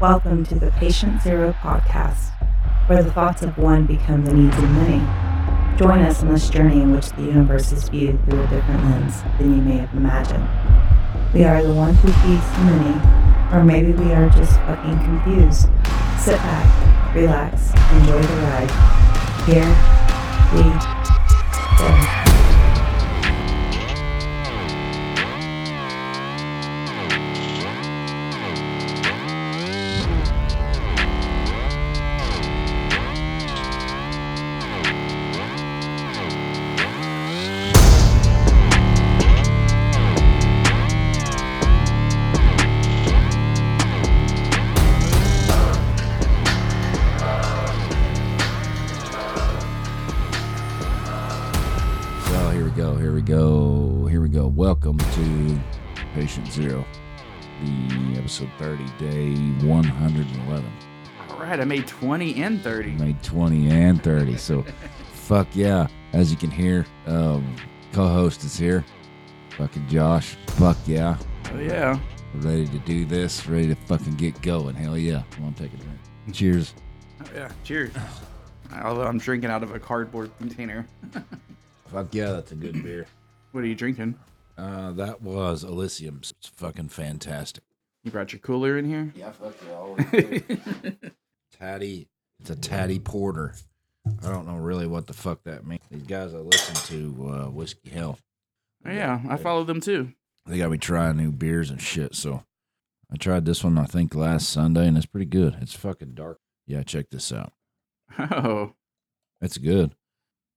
Welcome to the Patient Zero podcast, where the thoughts of one become the needs of many. Join us on this journey in which the universe is viewed through a different lens than you may have imagined. We are the one who feeds the many, or maybe we are just fucking confused. Sit back, relax, enjoy the ride. Here we go. 30, day 111. All right, I made 20 and 30. Made 20 and 30. So fuck yeah. As you can hear, um, co-host is here. Fucking Josh. Fuck yeah. Oh, yeah. We're ready to do this, ready to fucking get going. Hell yeah. Come on, take a drink. Cheers. Oh, yeah. Cheers. Although I'm drinking out of a cardboard container. Fuck yeah, that's a good beer. What are you drinking? Uh, that was Elysium. It's fucking fantastic. You brought your cooler in here? Yeah, fuck yeah. Taddy. It's a Taddy porter. I don't know really what the fuck that means. These guys I listen to, uh, Whiskey Hell, Oh, yeah. I follow them too. they got me trying new beers and shit. So I tried this one, I think, last Sunday, and it's pretty good. It's fucking dark. Yeah, check this out. Oh, It's good.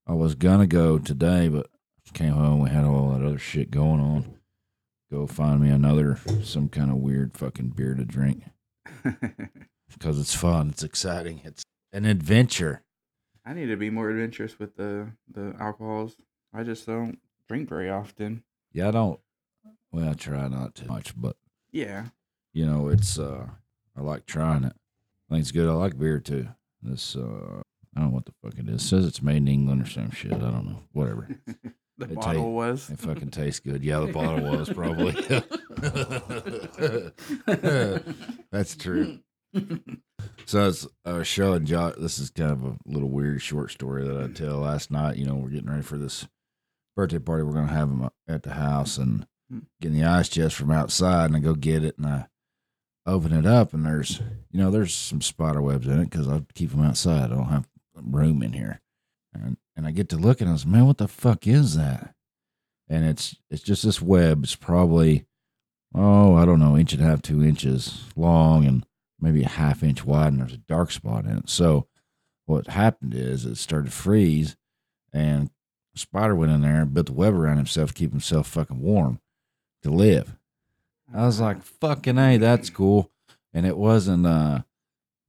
I was gonna go today, but came home. We had all that other shit going on. Go find me another some kind of weird fucking beer to drink because it's fun. It's exciting. It's an adventure. I need to be more adventurous with the, the alcohols. I just don't drink very often. Yeah, I don't. Well, I try not to much, but Yeah. you know, it's. uh I like trying it. I think it's good. I like beer too. This. uh I don't know what the fuck it is. It says it's made in England or some shit. I don't know. Whatever. It bottle ta- was. It fucking tastes good. Yeah, the bottle was probably. That's true. So it's I was showing Josh. This is kind of a little weird short story that I tell last night. You know, we're getting ready for this birthday party. We're gonna have them at the house and hmm. getting the ice chest from outside, and I go get it and I open it up, and there's you know there's some spider webs in it because I keep them outside. I don't have room in here, and and I get to look and I was man, what the fuck is that? And it's it's just this web. It's probably oh I don't know inch and a half, two inches long, and maybe a half inch wide, and there's a dark spot in it. So what happened is it started to freeze, and spider went in there and built a web around himself to keep himself fucking warm to live. I was like, fucking a, that's cool. And it wasn't uh,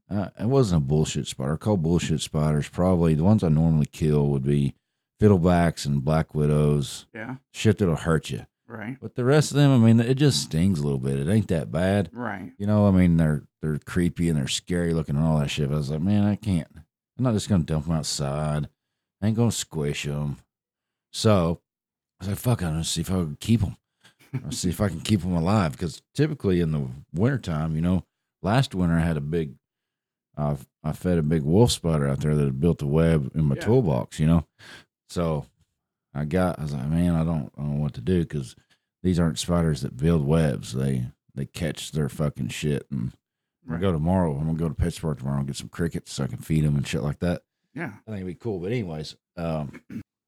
uh it wasn't a bullshit spider. Called bullshit spiders. Probably the ones I normally kill would be fiddlebacks and black widows. Yeah. Shit that'll hurt you. Right. But the rest of them, I mean, it just stings a little bit. It ain't that bad. Right. You know, I mean, they're they're creepy and they're scary looking and all that shit. But I was like, man, I can't. I'm not just gonna dump them outside. I ain't gonna squish them. So I was like, fuck, I'm gonna see if I can keep them. I'll see if I can keep them alive. Because typically in the wintertime, you know, last winter I had a big, uh, I fed a big wolf spider out there that had built a web in my Yeah. toolbox. You know, so I got. I was like, man, I don't, I don't know what to do because these aren't spiders that build webs. They they catch their fucking shit. And Right. gonna go tomorrow. I'm gonna go to Pittsburgh tomorrow and get some crickets so I can feed them and shit like that. Yeah. I think it'd be cool. But anyways, um,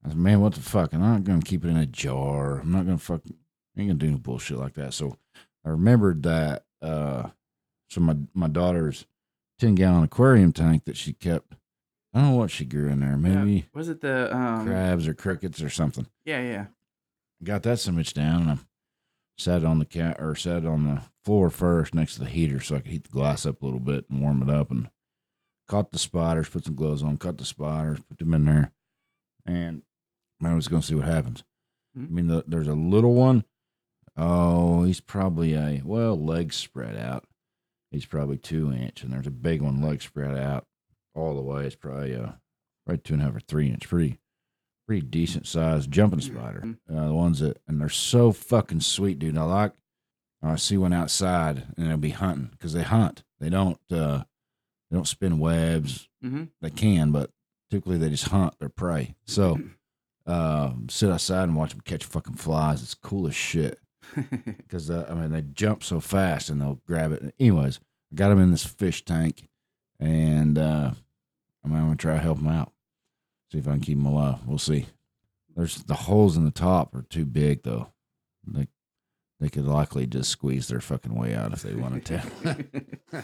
I said, man, what the fuck? I'm not gonna keep it in a jar. I'm not gonna fuck. I Ain't gonna do no bullshit like that. So I remembered that. Uh, so my my daughter's ten gallon aquarium tank that she kept. I don't know what she grew in there. Yeah. Maybe Was it the um crabs or crickets or something. Yeah, yeah. Got that so much down and I sat on the cat or sat on the floor first next to the heater so I could heat the glass up a little bit and warm it up and caught the spiders, put some gloves on, caught the spiders, put them in there, and I was going to see what happens. I Mhm. mean, the, there's a little one. Oh, he's probably a well, legs spread out. He's probably two inch, and there's a big one, legs spread out all the way. It's probably uh, right two and a half or three inch, pretty, pretty decent sized jumping spider. Mhm. Uh, the ones that and they're so fucking sweet, dude. I like I see one outside, and they'll be hunting because they hunt. They don't. uh They don't spin webs. Mm-hmm. They can, but typically they just hunt their prey. So, um, sit outside and watch them catch fucking flies. It's cool as shit because uh, I mean they jump so fast and they'll grab it. Anyways, I got them in this fish tank, and uh, I mean, I'm gonna try to help them out. See if I can keep them alive. We'll see. There's the holes in the top are too big though. They they could likely just squeeze their fucking way out if they wanted to.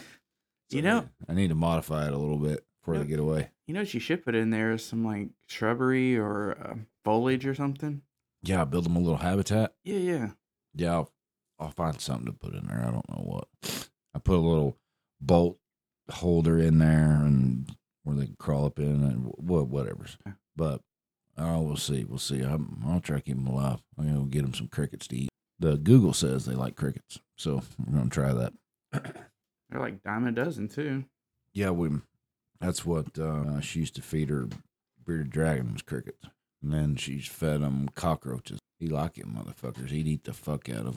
You know- I need to modify it a little bit before they get away. you know what you should put in there is some like shrubbery or uh, foliage or something. Yeah, build them a little habitat. Yeah, yeah. Yeah, I'll, I'll find something to put in there. I don't know what. I put a little bolt holder in there and where they can crawl up in and what whatever. But oh, we'll see. We'll see. I'm, I'll try to keep them alive. I'm gonna get them some crickets to eat. The Google says they like crickets, so we're gonna try that. They're like dime a dozen too. Yeah, we. That's what uh, she used to feed her bearded dragon was crickets, and then she's fed them cockroaches. He like it, motherfuckers. He'd eat the fuck out of.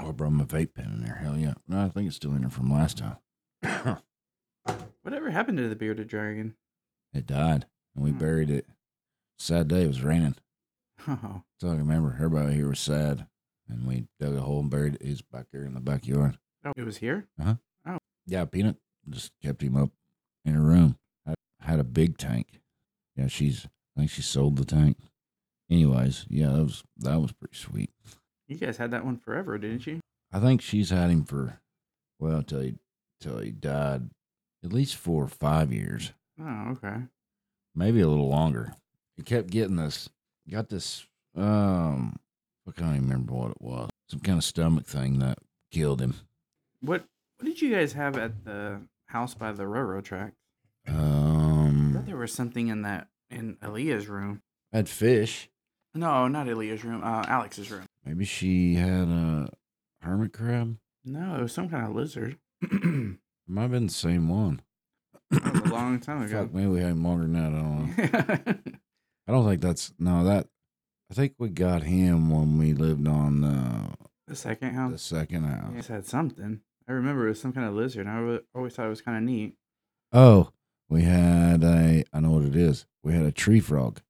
Oh, I brought my vape pen in there. Hell yeah! No, I think it's still in there from last time. Whatever happened to the bearded dragon? it died, and we Hmm. buried it. Sad day. It was raining. Oh, That's all I remember. Everybody here was sad, and we dug a hole and buried it. He's back there in the backyard. oh, it was here. Uh huh. Oh. Yeah, Peanut just kept him up in her room. I had a big tank. Yeah, she's. I think she sold the tank. Anyways, yeah, that was that was pretty sweet. You guys had that one forever, didn't you? I think she's had him for well till he till he died, at least four or five years, Oh, okay. maybe a little longer. He kept getting this, got this. Um, I can't even remember what it was. Some kind of stomach thing that killed him. What What did you guys have at the house by the railroad track? I Um, thought there was something in that in Aaliyah's room. I had fish. No, not Aaliyah's room. Uh, Alex's room. Maybe she had a hermit crab. No, it was some kind of lizard. that It might have been the same one. was a long time ago. Fuck, maybe we had longer than that. I don't know. I don't think that's no that. I think we got him when we lived on uh, the second house. the house. second house. guys had something. I remember it was some kind of lizard. I alwa- always thought it was kind of neat. Oh, we had a. I know what it is. We had a tree frog.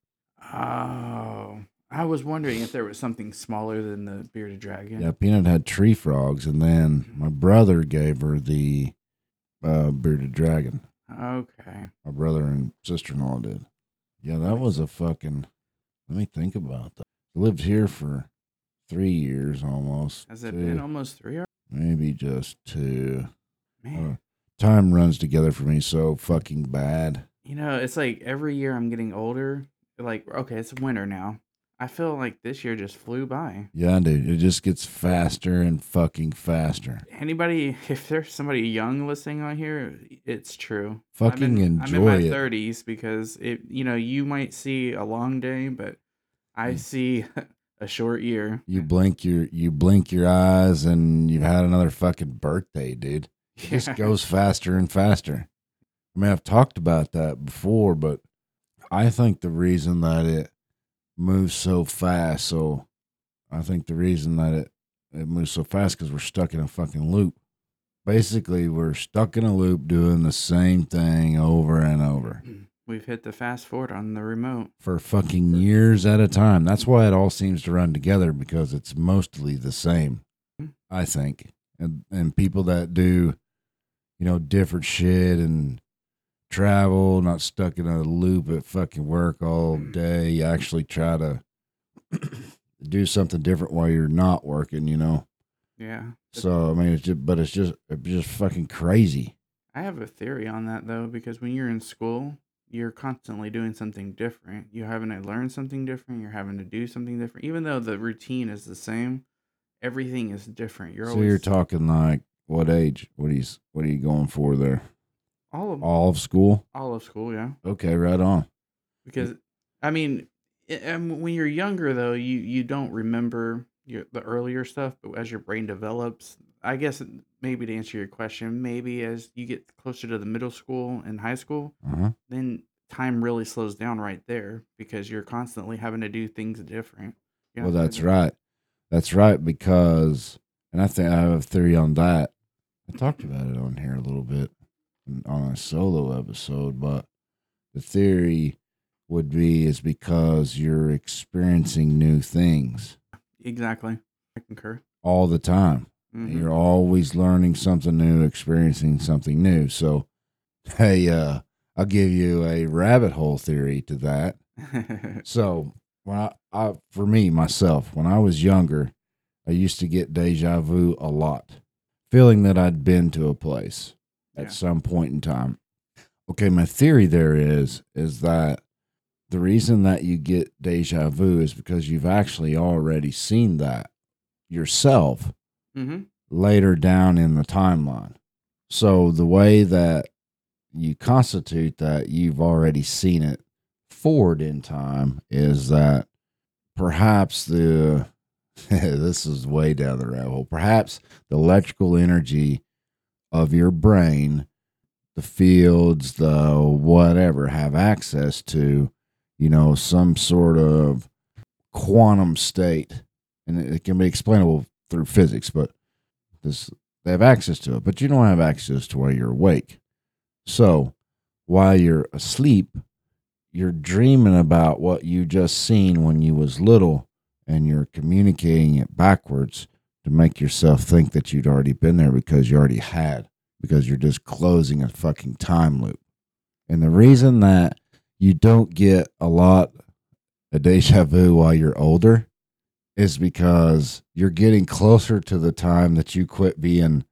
Oh, I was wondering if there was something smaller than the bearded dragon. Yeah, Peanut had tree frogs, and then my brother gave her the uh, bearded dragon. Okay. My brother and sister in law did. Yeah, that was a fucking. Let me think about that. Lived here for three years almost. Has it two, been almost three hours? maybe just two? Man, Uh, time runs together for me so fucking bad. you know, it's like every year I'm getting older. Like, okay, it's winter now. I feel like this year just flew by. Yeah, dude, it just gets faster and fucking faster. Anybody, if there's somebody young listening on here, it's true. Fucking enjoy I'm in my it. 30s because it, you know, you might see a long day, but I Mm. see a short year. You blink your you blink your eyes and you've had another fucking birthday, dude. It just goes faster and faster. I mean, I've talked about that before, but I think the reason that it moves so fast, so I think the reason that it it moves so fast because we're stuck in a fucking loop. Basically, we're stuck in a loop doing the same thing over and over mm. We've hit the fast forward on the remote. for fucking years at a time. That's why it all seems to run together because it's mostly the same, mm. I think. And and people that do, you know, different shit and travel, not stuck in a loop at fucking work all mm. day. You actually try to do something different while you're not working, you know. Yeah. So I mean, it's just, but it's just it's just fucking crazy. I have a theory on that though, because when you're in school, you're constantly doing something different. You're having to learn something different. You're having to do something different. Even though the routine is the same, everything is different. You're so always you're talking like what age? What are you what are you going for there? All of All of school? all of school, yeah. Okay, right on. Because I mean, i- um, when you're younger though, you you don't remember your the earlier stuff, but as your brain develops, I guess maybe to answer your question, maybe as you get closer to the middle school and high school, Uh-huh. then time really slows down right there because you're constantly having to do things different. You Well, know, that's right. That's right because and I think I have a theory on that. I talked about it on here a little bit on a solo episode, but the theory would be is because you're experiencing new things Exactly. I concur. all the time. Mhm. You're always learning something new, experiencing something new. So, hey, uh, I'll give you a rabbit hole theory to that. So, when I, I, for me myself, when I was younger, I used to get deja vu a lot, feeling that I'd been to a place at Yeah. some point in time. Okay, my theory there is is that the reason that you get deja vu is because you've actually already seen that yourself hmm later down in the timeline. So the way that you constitute that you've already seen it forward in time is that perhaps the this is way down the rabbit hole. Perhaps the electrical energy of your brain, the fields, the whatever, have access to, you know, some sort of quantum state. And it can be explainable through physics, but this they have access to it, but you don't have access to while you're awake. So while you're asleep, you're dreaming about what you just seen when you was little and you're communicating it backwards to make yourself think that you'd already been there because you already had because you're just closing a fucking time loop. And the reason that you don't get a lot of deja vu while you're older is because you're getting closer to the time that you quit being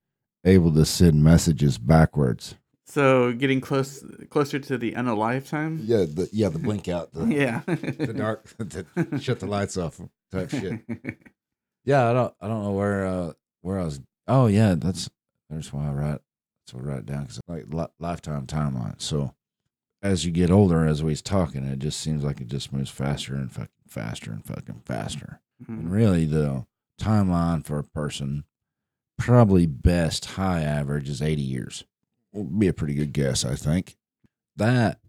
able to send messages backwards. So getting close closer to the end of lifetime. Yeah, the yeah, the blink out, the, Yeah. the dark, the shut the lights off type shit. Yeah, I don't, I don't know where, uh, where I was. Oh yeah, that's that's why I write. That's what I write down because like li- lifetime timeline. So as you get older, as we was talking, it just seems like it just moves faster and fucking faster and fucking faster. And Mhm. really, the timeline for a person, probably best high average is 80 years. Would be a pretty good guess, I think. That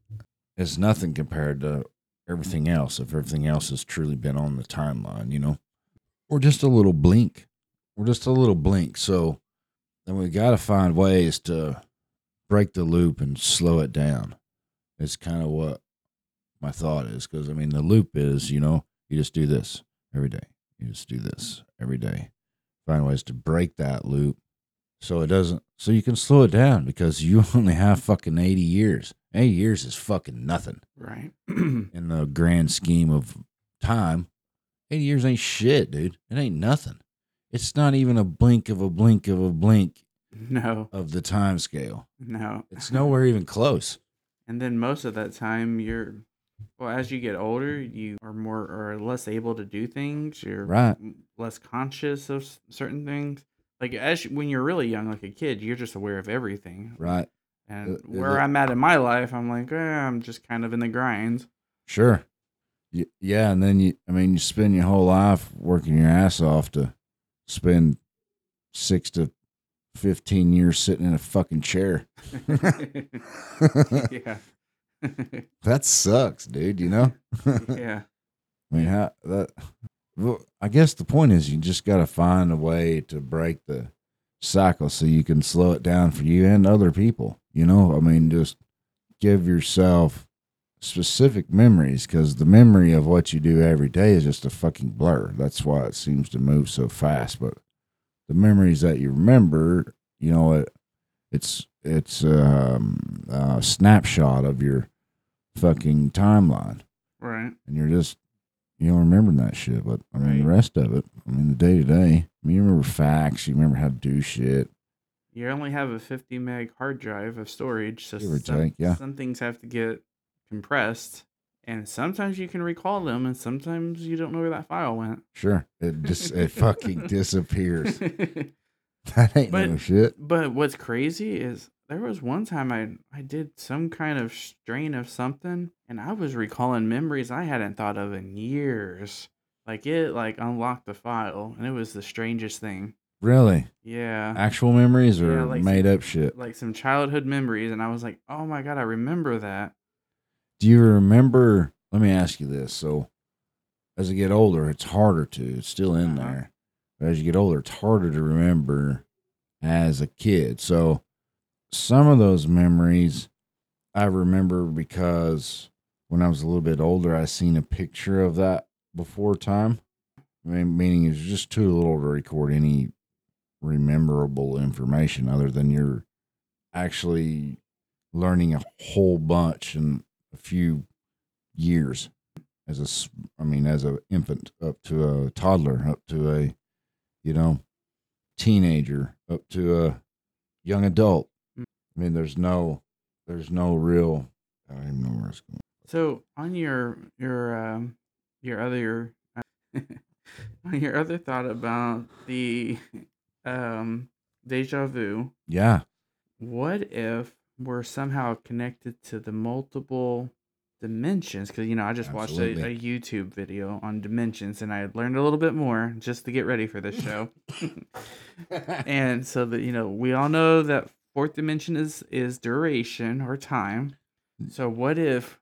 is nothing compared to everything else, if everything else has truly been on the timeline, you know? Or just a little blink. Or just a little blink. So then we got to find ways to break the loop and slow it down. It's kind of what my thought is. Because, I mean, the loop is, you know, you just do this every day. You just do this every day. Find ways to break that loop so it doesn't, so you can slow it down because you only have fucking 80 years. 80 years is fucking nothing Right. in the grand scheme of time. 80 years ain't shit, dude. It ain't nothing. It's not even a blink of a blink of a blink no. of the time scale. No. It's nowhere even close. And then most of that time, you're well. As you get older, you are more or less able to do things. You're Right. less conscious of certain things. Like as when you're really young, like a kid, you're just aware of everything. Right. And Uh, where the- I'm at in my life, I'm like, eh, I'm just kind of in the grind. Sure. Yeah, and then you I mean you spend your whole life working your ass off to spend 6 to 15 years sitting in a fucking chair. yeah. that sucks, dude, you know? yeah. I mean, how that well, I guess the point is you just got to find a way to break the cycle so you can slow it down for you and other people. You know, I mean, just give yourself specific memories because the memory of what you do every day is just a fucking blur. That's why it seems to move so fast. But the memories that you remember, you know, it it's it's um, a snapshot of your fucking timeline Right. and you're just you don't remember that shit. But I mean, the rest of it, I mean, the day to day. I mean, you remember facts. You remember how to do shit. You only have a 50 meg hard drive of storage, so some, take, yeah. some things have to get compressed, and sometimes you can recall them, and sometimes you don't know where that file went. Sure, it just it fucking disappears. That ain't no shit. but what's crazy is there was one time I I did some kind of strain of something, and I was recalling memories I hadn't thought of in years. Like it like unlocked the file, and it was the strangest thing. Really, Yeah. actual memories or Yeah, like made some- up shit? like some childhood memories and I was like, "Oh my god, I remember that." Do you remember? Let me ask you this. So, as I get older, it's harder to. It's still in Uh-huh. there. But as you get older, it's harder to remember as a kid. So some of those memories I remember because when I was a little bit older, I seen a picture of that before time. I mean, meaning it's just too little to record any rememberable information other than you're actually learning a whole bunch in a few years as a i mean as a infant up to a toddler up to a you know teenager up to a young adult. Mm. i mean there's no there's no real i don't even know where it's going. So on your your um your other on your other thought about the um deja vu, yeah. what if we're somehow connected to the multiple dimensions? Because you know, I just watched a, a YouTube video on dimensions, and I learned a little bit more just to get ready for this show. and so that you know, we all know that fourth dimension is is duration or time. Mm. So what if?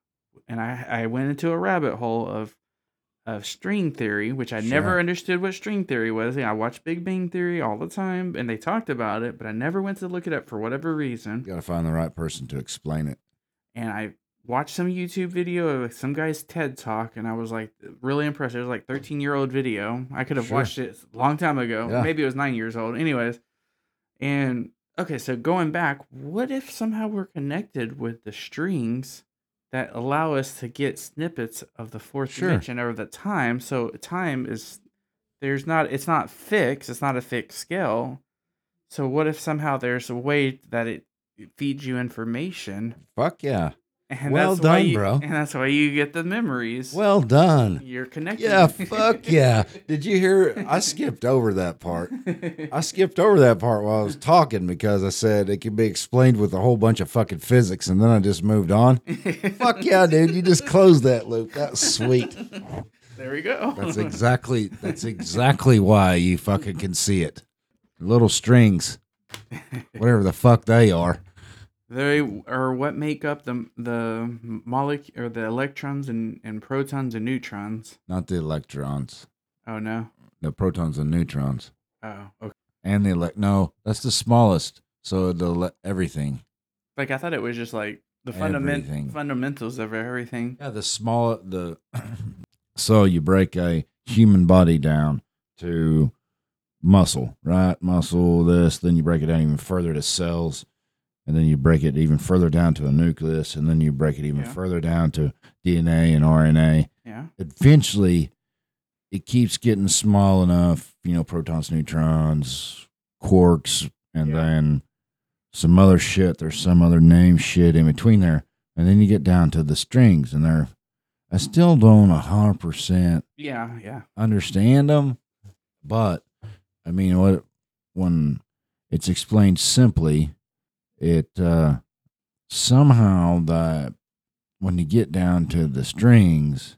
And I I went into a rabbit hole of of string theory, which I never understood what string theory was. I watched Big Bang Theory all the time, and they talked about it, but I never went to look it up for whatever reason. You got to find the right person to explain it And I watched some YouTube video of some guy's TED talk, and I was like really impressed. It was like 13 year old video. I could have Sure. watched it a long time ago. Yeah. Maybe it was nine years old. Anyways, and okay, so going back, what if somehow we're connected with the strings that allow us to get snippets of the fourth Sure. dimension or the time? So time is there's not it's not fixed. It's not a fixed scale. So what if somehow there's a way that it feeds you information? fuck yeah And Well that's why done, you- bro. And that's why you get the memories. well done you're connected. yeah fuck yeah did you hear i skipped over that part I skipped over that part while I was talking because I said it could be explained with a whole bunch of fucking physics, and then I just moved on. Fuck yeah, dude! You just closed that loop. That's sweet. There we go. That's exactly that's exactly why you fucking can see it. Little strings, whatever the fuck they are. They are what make up the the molecule or the electrons and, and protons and neutrons. Not the electrons, Oh no. the protons and neutrons, Oh, okay. and the elect. No, that's the smallest. So the le- everything. Like I thought it was just like the fundament fundamentals of everything. Yeah, the small the so you break a human body down to muscle, right? Muscle, this, then you break it down even further to cells, and then you break it even further down to a nucleus, and then you break it even Yeah. further down to DNA and RNA. Yeah. Eventually, it keeps getting small enough, you know, protons, neutrons, quarks, and Yeah. then some other shit. There's some other name shit in between there. And then you get down to the strings, and they're, I still don't a 100% Yeah. Yeah. understand them. But, I mean, what when it's explained simply, it uh, somehow that when you get down to the strings,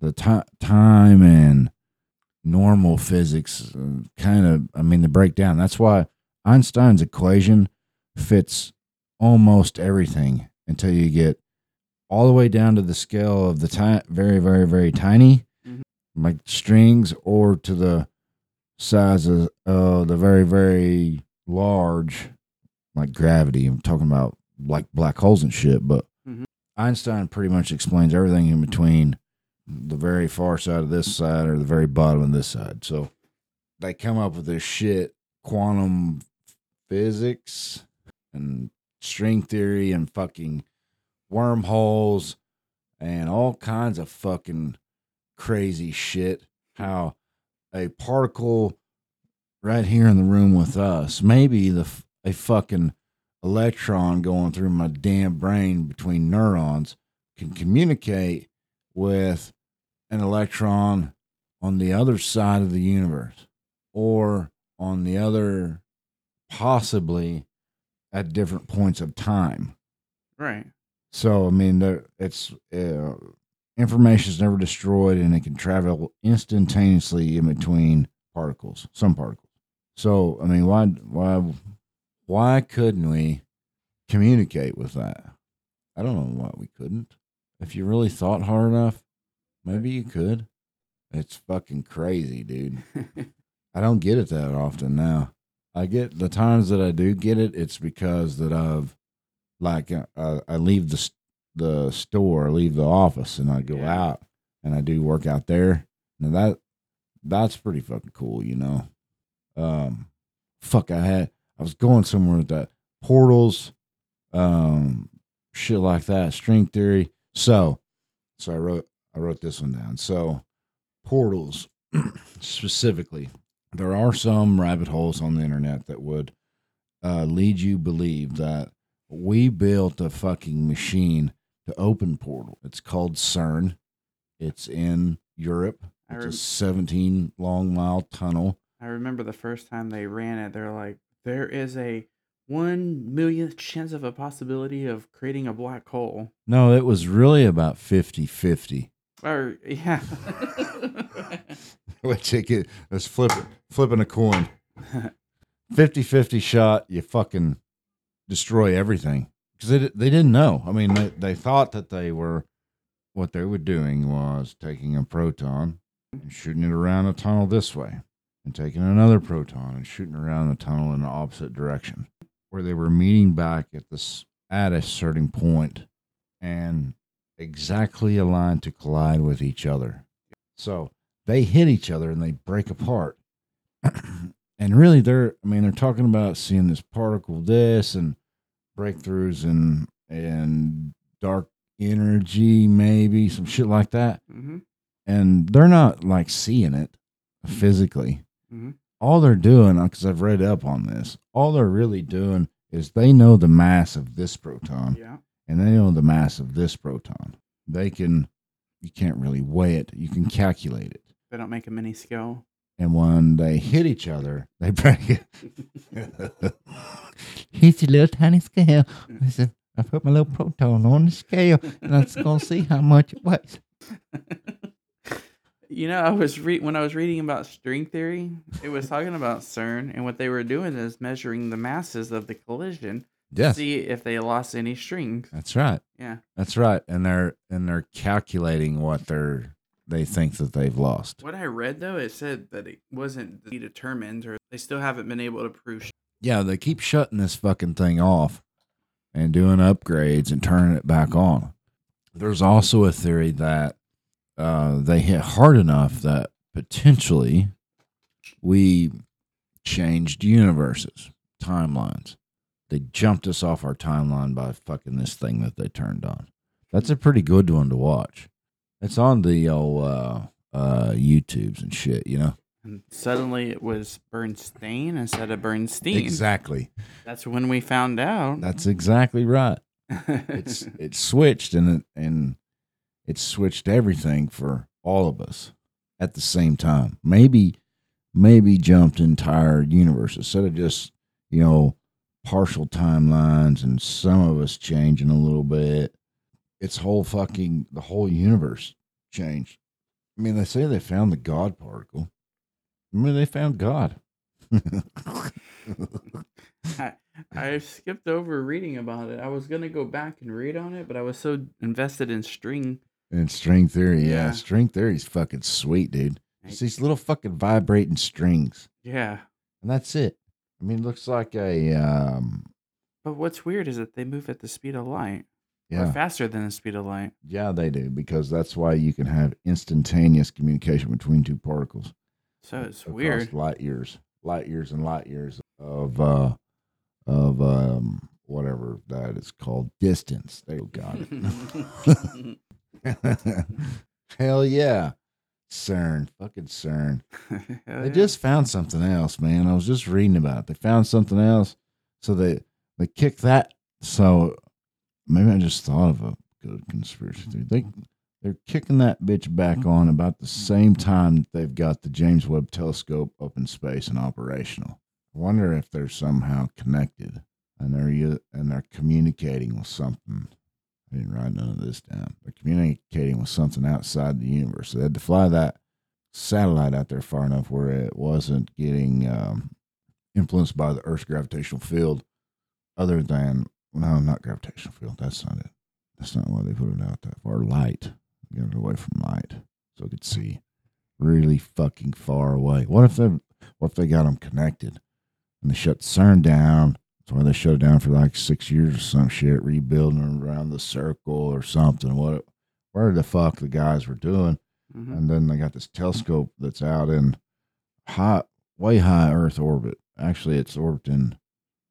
the ti time and normal physics kind of, I mean, the breakdown. That's why Einstein's equation fits almost everything until you get all the way down to the scale of the ti- very, very, very tiny, Mhm. like strings, or to the size of uh, the very, very large, like gravity. I'm talking about like black holes and shit. But Mhm. Einstein pretty much explains everything in between the very far side of this side or the very bottom of this side. So they come up with this shit, quantum physics and string theory and fucking wormholes and all kinds of fucking crazy shit. How a particle right here in the room with us, maybe the a fucking electron going through my damn brain between neurons can communicate with an electron on the other side of the universe or on the other possibly at different points of time Right. so i mean there it's uh, information is never destroyed and it can travel instantaneously in between particles some particles so i mean why why why couldn't we communicate with that i don't know why we couldn't if you really thought hard enough maybe you could it's fucking crazy dude I don't get it that often now. I get the times that I do get it. It's because that I've like uh, I leave the the store, leave the office, and I go Yeah. out and I do work out there. Now that that's pretty fucking cool, you know. Um, fuck, I had I was going somewhere with that portals, um, shit like that, string theory. So, so I wrote I wrote this one down. So, portals specifically, there are some rabbit holes on the internet that would uh, lead you believe that we built a fucking machine to open portal. It's called CERN. It's in Europe. It's a 17 long mile tunnel. I remember the first time they ran it, they're like, there is a one millionth chance of a possibility of creating a black hole. No, it was really about 50 50. Or yeah. Which it let's flip it, flipping a coin. 50 50 shot, you fucking destroy everything. Because they, they didn't know. I mean, they, they thought that they were, what they were doing was taking a proton and shooting it around a tunnel this way, and taking another proton and shooting around the tunnel in the opposite direction, where they were meeting back at this at a certain point and exactly aligned to collide with each other. So they hit each other and they break apart. and really, they're I mean, they're talking about seeing this particle this and breakthroughs and and dark energy, maybe some shit like that. hmm And they're not like seeing it physically. Mhm. All they're doing, because I've read up on this, all they're really doing is they know the mass of this proton Yeah. and they know the mass of this proton. They can, you can't really weigh it, you can calculate it. They don't make a mini scale. And when they hit each other, they break it. It's a little tiny scale. I said, I put my little proton on the scale and I was going to see how much it weighs. You know, I was re- when I was reading about string theory, it was talking about CERN, and what they were doing is measuring the masses of the collision to see if they lost any strings. That's right. Yeah. That's right. And they're and they're calculating what they're they think that they've lost. What I read though, it said that it wasn't determined, or they still haven't been able to prove. Yeah, they keep shutting this fucking thing off and doing upgrades and turning it back on. There's also a theory that uh, they hit hard enough that potentially we changed universes, timelines. They jumped us off our timeline by fucking this thing that they turned on. That's a pretty good one to watch. It's on the old uh, uh, YouTubes and shit, you know. And suddenly it was Berenstain instead of Berenstein. Exactly. That's when we found out. That's exactly right. it's it switched and it and it switched everything for all of us at the same time. Maybe maybe jumped entire universes instead of just you know partial timelines and some of us changing a little bit. It's whole fucking the whole universe changed. I mean, they say they found the God particle. I mean, they found God. I, I skipped over reading about it. I was gonna go back and read on it, but I was so invested in string. And string theory, yeah. Yeah. String theory's fucking sweet, dude. It's these little fucking vibrating strings. Yeah, And that's it. I mean, it looks like a um but what's weird is that they move at the speed of light, or yeah. faster than the speed of light. Yeah, they do, because that's why you can have instantaneous communication between two particles. So it's weird. Light years. Light years and light years of uh of um whatever that is called. Distance. There you got it. Hell yeah. CERN. Fucking CERN. They yeah. just found something else, man. I was just reading about it. They found something else, so they they kicked that. So maybe I just thought of a good conspiracy theory. They they're kicking that bitch back on about the same time that they've got the James Webb Telescope up in space and operational. I wonder if they're somehow connected and they're and they're communicating with something. I didn't write none of this down. They're communicating with something outside the universe. They had to fly that satellite out there far enough where it wasn't getting um, influenced by the Earth's gravitational field, other than no, not gravitational field. That's not it. That's not why they put it out that far. Light, get it away from light, so it could see really fucking far away. What if they? What if they got them connected and they shut CERN down? That's why they shut it down for like six years or some shit, rebuilding around the circle or something. What, where the fuck the guys were doing? Mhm. And then they got this telescope that's out in high, way high Earth orbit. Actually, it's orbiting.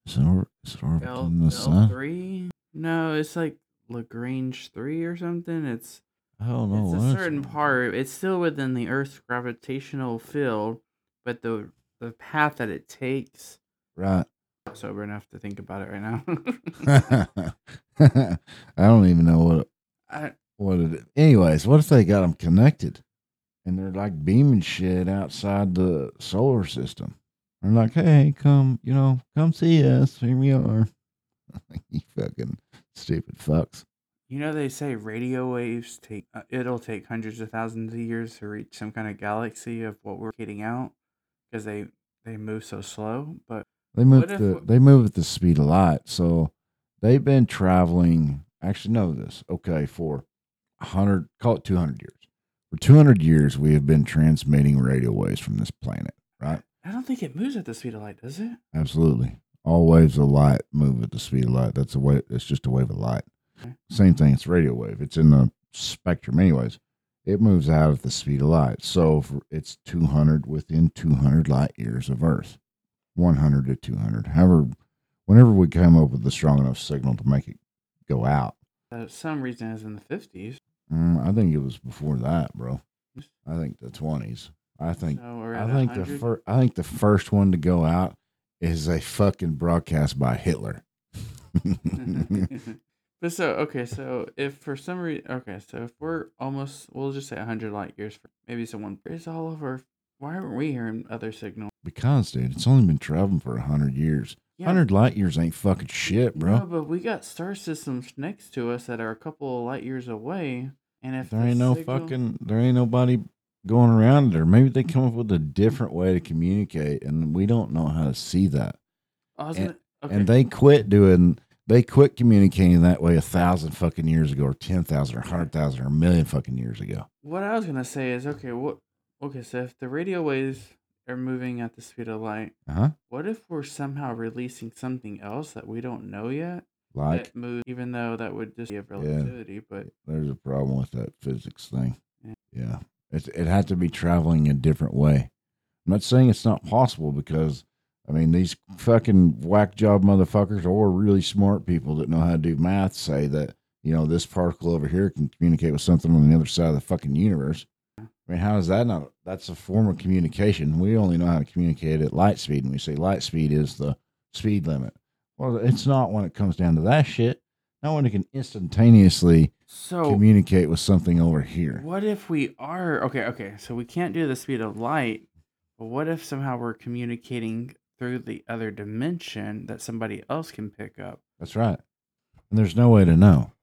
Is it, or, is it orbiting L, the L sun? three? No, it's like Lagrange three or something. It's I don't know. it's a certain on. part. It's still within the Earth's gravitational field, but the the path that it takes. Right. Sober enough to think about it right now. I don't even know what I, what it. Anyways, what if they got them connected, and they're like beaming shit outside the solar system? They're like, "Hey, come, you know, come see us. Here we are." you fucking stupid fucks. you know, they say radio waves take. Uh, it'll take hundreds of thousands of years to reach some kind of galaxy of what we're getting out because they they move so slow. But They move the w- they move at the speed of light, so they've been traveling. Actually, know this. Okay, for hundred, call it two hundred years. For two hundred years, we have been transmitting radio waves from this planet. Right? I don't think it moves at the speed of light, does it? Absolutely. All waves of light move at the speed of light. That's a way. It's just a wave of light. Okay. Same thing. It's radio wave. It's in the spectrum, anyways. It moves out at the speed of light. So for, it's two hundred within two hundred light years of Earth. One hundred to two hundred. However, whenever we come up with a strong enough signal to make it go out, Uh, some reason is in the fifties. mm, I think it was before that, bro. I think the twenties. I think So I think the first I think the first one to go out is a fucking broadcast by Hitler. but so okay, so if for some reason, okay, so if we're almost, we'll just say hundred light years, for maybe someone is all over. Why aren't we hearing other signal? because, dude, it's only been traveling for a hundred years. Yeah, Hundred light years ain't fucking shit, bro. No, but we got star systems next to us that are a couple of light years away, and if there the ain't no signal- fucking there ain't nobody going around there. Maybe they come up with a different way to communicate, and we don't know how to see that. And- gonna, okay. And they quit doing. They quit communicating that way a thousand fucking years ago, or ten thousand, or hundred thousand, or a million fucking years ago. What I was gonna say is okay. What? Okay, so if the radio waves are moving at the speed of light, Uh huh. what if we're somehow releasing something else that we don't know yet Like that moves? Even though that would just be a relativity, but there's a problem with that physics thing. Yeah. Yeah. It, it had to be traveling a different way. I'm not saying it's not possible because, I mean, these fucking whack job motherfuckers or really smart people that know how to do math say that, you know, this particle over here can communicate with something on the other side of the fucking universe. I mean, how is that not? That's a form of communication. We only know how to communicate at light speed, and we say light speed is the speed limit. Well, it's not when it comes down to that shit. Not when it can instantaneously so communicate with something over here. what if we are okay? Okay, so we can't do the speed of light, but what if somehow we're communicating through the other dimension that somebody else can pick up? That's right. And there's no way to know.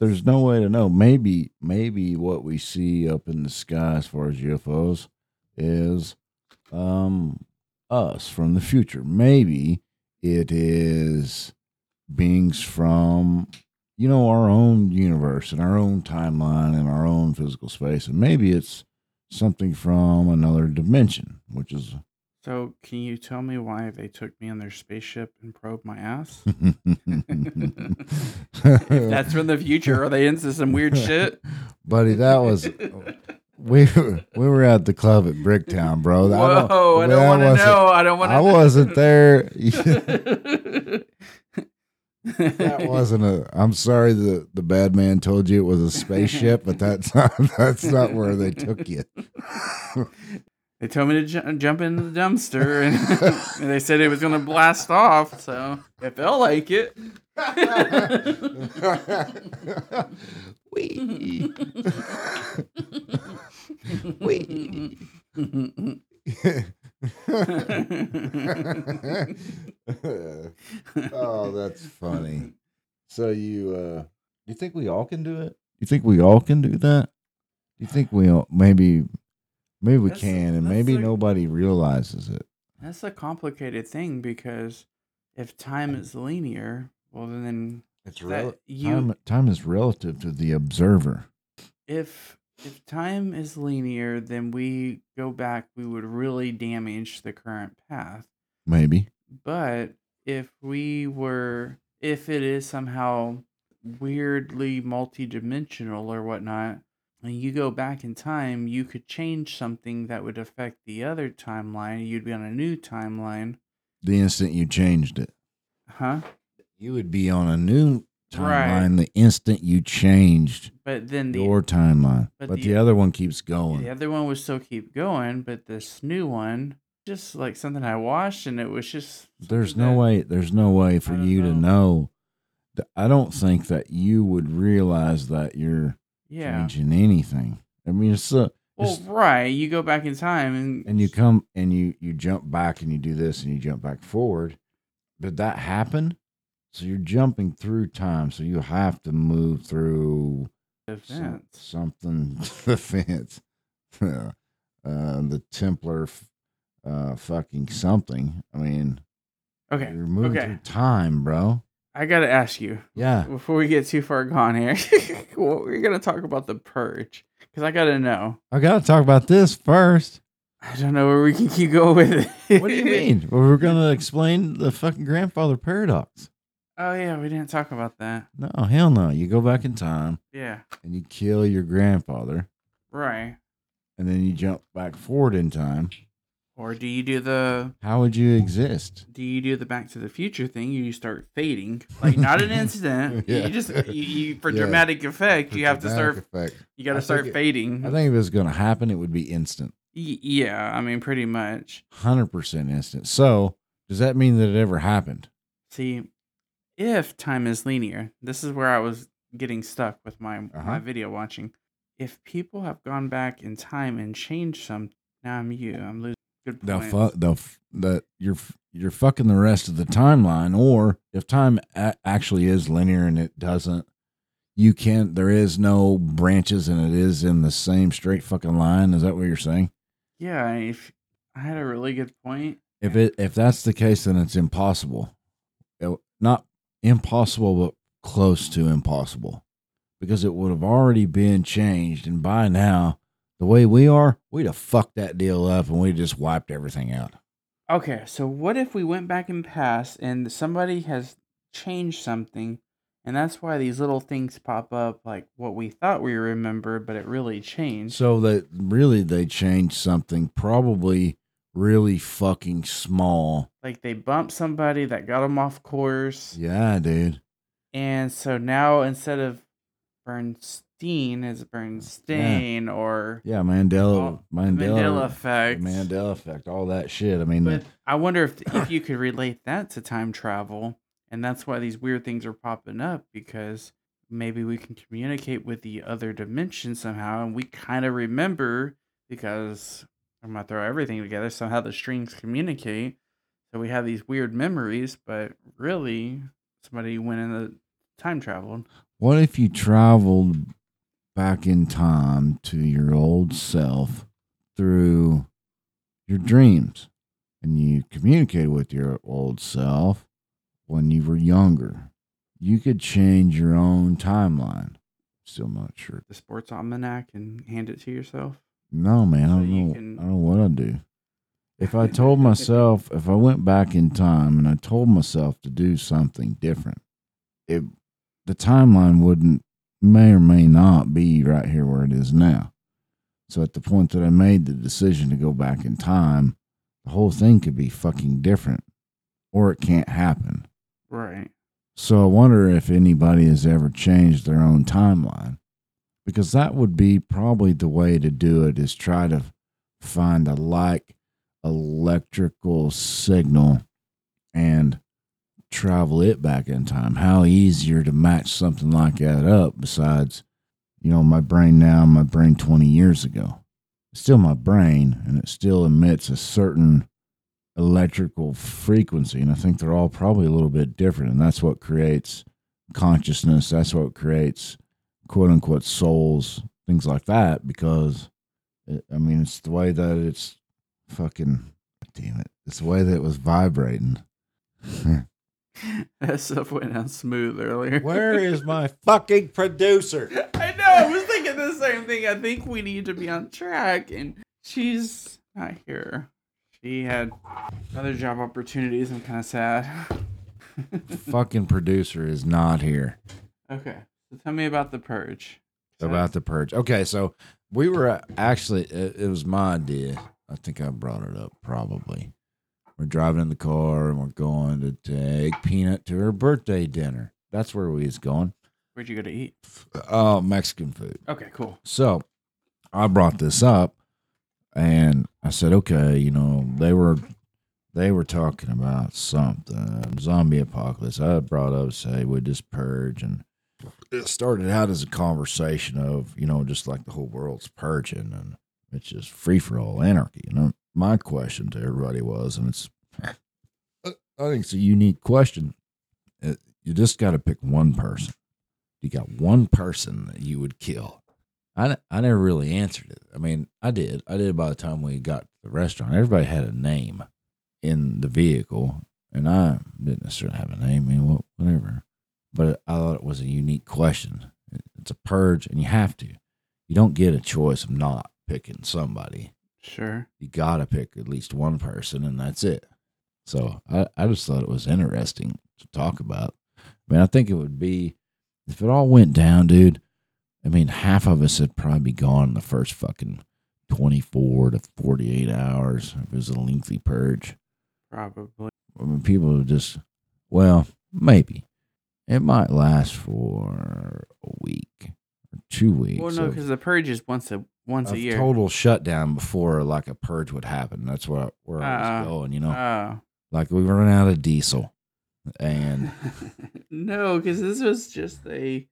There's no way to know. Maybe, maybe what we see up in the sky as far as UFOs is um us from the future. Maybe it is beings from you know our own universe and our own timeline and our own physical space and maybe it's something from another dimension which is So can you tell me why they took me on their spaceship and probed my ass? that's from the future, are they into some weird shit? buddy that was we were, we were at the club at Bricktown, bro. I don't- Whoa, I don't want to know. I don't want to. I wasn't there. that wasn't a. I'm sorry the the bad man told you it was a spaceship, but that's not that's not where they took you. They told me to ju- jump into the dumpster, and, and they said it was going to blast off. So it felt like it. Wee. Wee. oh, that's funny. So you uh you think we all can do it? You think we all can do that? You think we all maybe maybe we That's- can and maybe like- nobody realizes it. That's a complicated thing because if time is linear, well then It's rel- rel- you- time time is relative to the observer. if if time is linear, then we go back, we would really damage the current path. Maybe. But if we were, if it is somehow weirdly multidimensional or whatnot, and you go back in time, you could change something that would affect the other timeline. You'd be on a new timeline. The instant you changed it, Huh? you would be on a new Right. timeline the instant you changed But then the your timeline. but But, the- the, other one keeps going. The other one would still keep going, but this new one, just like something I watched, and it was just. There's no that- way. There's no way for you to know. know. I don't think that you would realize that you're Yeah. changing anything. I mean, it's a, Well, it's- right. You go back in time, and and you come and you you jump back and you do this and you jump back forward. Did that happen? So you're jumping through time. So you have to move through some- events. something. the fence. uh, the Templar. Uh, fucking something. I mean, Okay. you're moving Okay. through time, bro. I gotta ask you Yeah. before we get too far gone here. well, we're gonna talk about the purge because I gotta know. I gotta talk about this first. I don't know where we can keep going with it. What do you mean? well, we're gonna explain the fucking grandfather paradox. oh yeah, we didn't talk about that. No, hell no. You go back in time Yeah. and you kill your grandfather, Right. and then you jump back forward in time. Or do you do the How would you exist? do you do the Back to the Future thing? You start fading, like not an incident. Yeah. You just you, you for Yeah. dramatic effect. You have to start. Effect. You got to start it- fading. I think if it was gonna happen, it would be instant, Y- yeah, I mean, pretty much. hundred percent instant. So, does that mean that it ever happened? See, if time is linear, this is where I was getting stuck with my Uh-huh. my video watching. If people have gone back in time and changed some, now I'm you. I'm losing good the points. fuck the f- the you're you're fucking the rest of the timeline or if time a- actually is linear and it doesn't you can't there is no branches and it is in the same straight fucking line is that what you're saying Yeah, if I had a really good point. if it if that's the case then it's impossible It- not impossible but close to impossible because it would have already been changed and by now the way we are we'd have fucked that deal up and we just wiped everything out Okay, so what if we went back in past and somebody has changed something, and that's why these little things pop up, like what we thought we remembered, but it really changed. So that really they changed something probably really fucking small. Like they bumped somebody that got them off course, Yeah, dude. and so now instead of Berenstein, it's Berenstain or Yeah, Mandela, Mandela, Mandela effect. Mandela effect, all that shit. I mean, But I wonder if if you could relate that to time travel, and that's why these weird things are popping up because maybe we can communicate with the other dimension somehow, and we kind of remember because I'm gonna throw everything together. Somehow the strings communicate, so we have these weird memories, but really somebody went in the time traveled. what if you traveled back in time to your old self through your dreams and you communicated with your old self when you were younger? You could change your own timeline. Still not sure. The sports almanac and hand it to yourself. No, man, I don't know. can- I don't know what I'd do. If I told myself, if I went back in time and I told myself to do something different, it the timeline wouldn't may or may not be right here where it is now. So at the point that I made the decision to go back in time, the whole thing could be fucking different, or it can't happen. Right. So I wonder if anybody has ever changed their own timeline. Because that would be probably the way to do it is try to find a like electrical signal and travel it back in time. How easier to match something like that up besides, you know, my brain now, my brain 20 years ago. It's still my brain and it still emits a certain electrical frequency and i think they're all probably a little bit different and that's what creates consciousness that's what creates quote unquote souls things like that because it, i mean it's the way that it's fucking damn it it's the way that it was vibrating That stuff went down smooth earlier. where is my fucking producer I know. I was thinking the same thing. I think we need to be on track, and she's not here. She had other job opportunities. I'm kind of sad. Fucking producer is not here. Okay, so tell me about the purge. About the purge. Okay, so we were uh, actually, it, it was my idea. I think I brought it up probably. We're driving in the car and we're going to take Peanut to her birthday dinner. That's where we was going. Where'd you go to eat? Oh, Mexican food. Okay, cool. So I brought this up and I said, okay, you know, they were they were talking about something, zombie apocalypse. I brought up say we just purge and it started out as a conversation of, you know, just like the whole world's purging and it's just free for all anarchy. You know, my question to everybody was, and it's I think it's a unique question. It, you just got to pick one person. You got one person that you would kill. I, I never really answered it. I mean, I did. I did by the time we got to the restaurant. Everybody had a name in the vehicle, and I didn't necessarily have a name. I mean, whatever. But I thought it was a unique question. It's a purge, and you have to. You don't get a choice of not picking somebody. Sure. You got to pick at least one person, and that's it. So I, I just thought it was interesting to talk about. I mean, I think it would be if it all went down, dude. I mean, half of us would probably be gone in the first fucking twenty-four to forty-eight hours. If it was a lengthy purge, Probably. I mean, people would just, well, maybe it might last for a week or two weeks. Well, no, because the purge is once a once a year. total shutdown before like a purge would happen. That's what where I was uh-uh. going. You know, Oh. like we run out of diesel, and no, because this was just a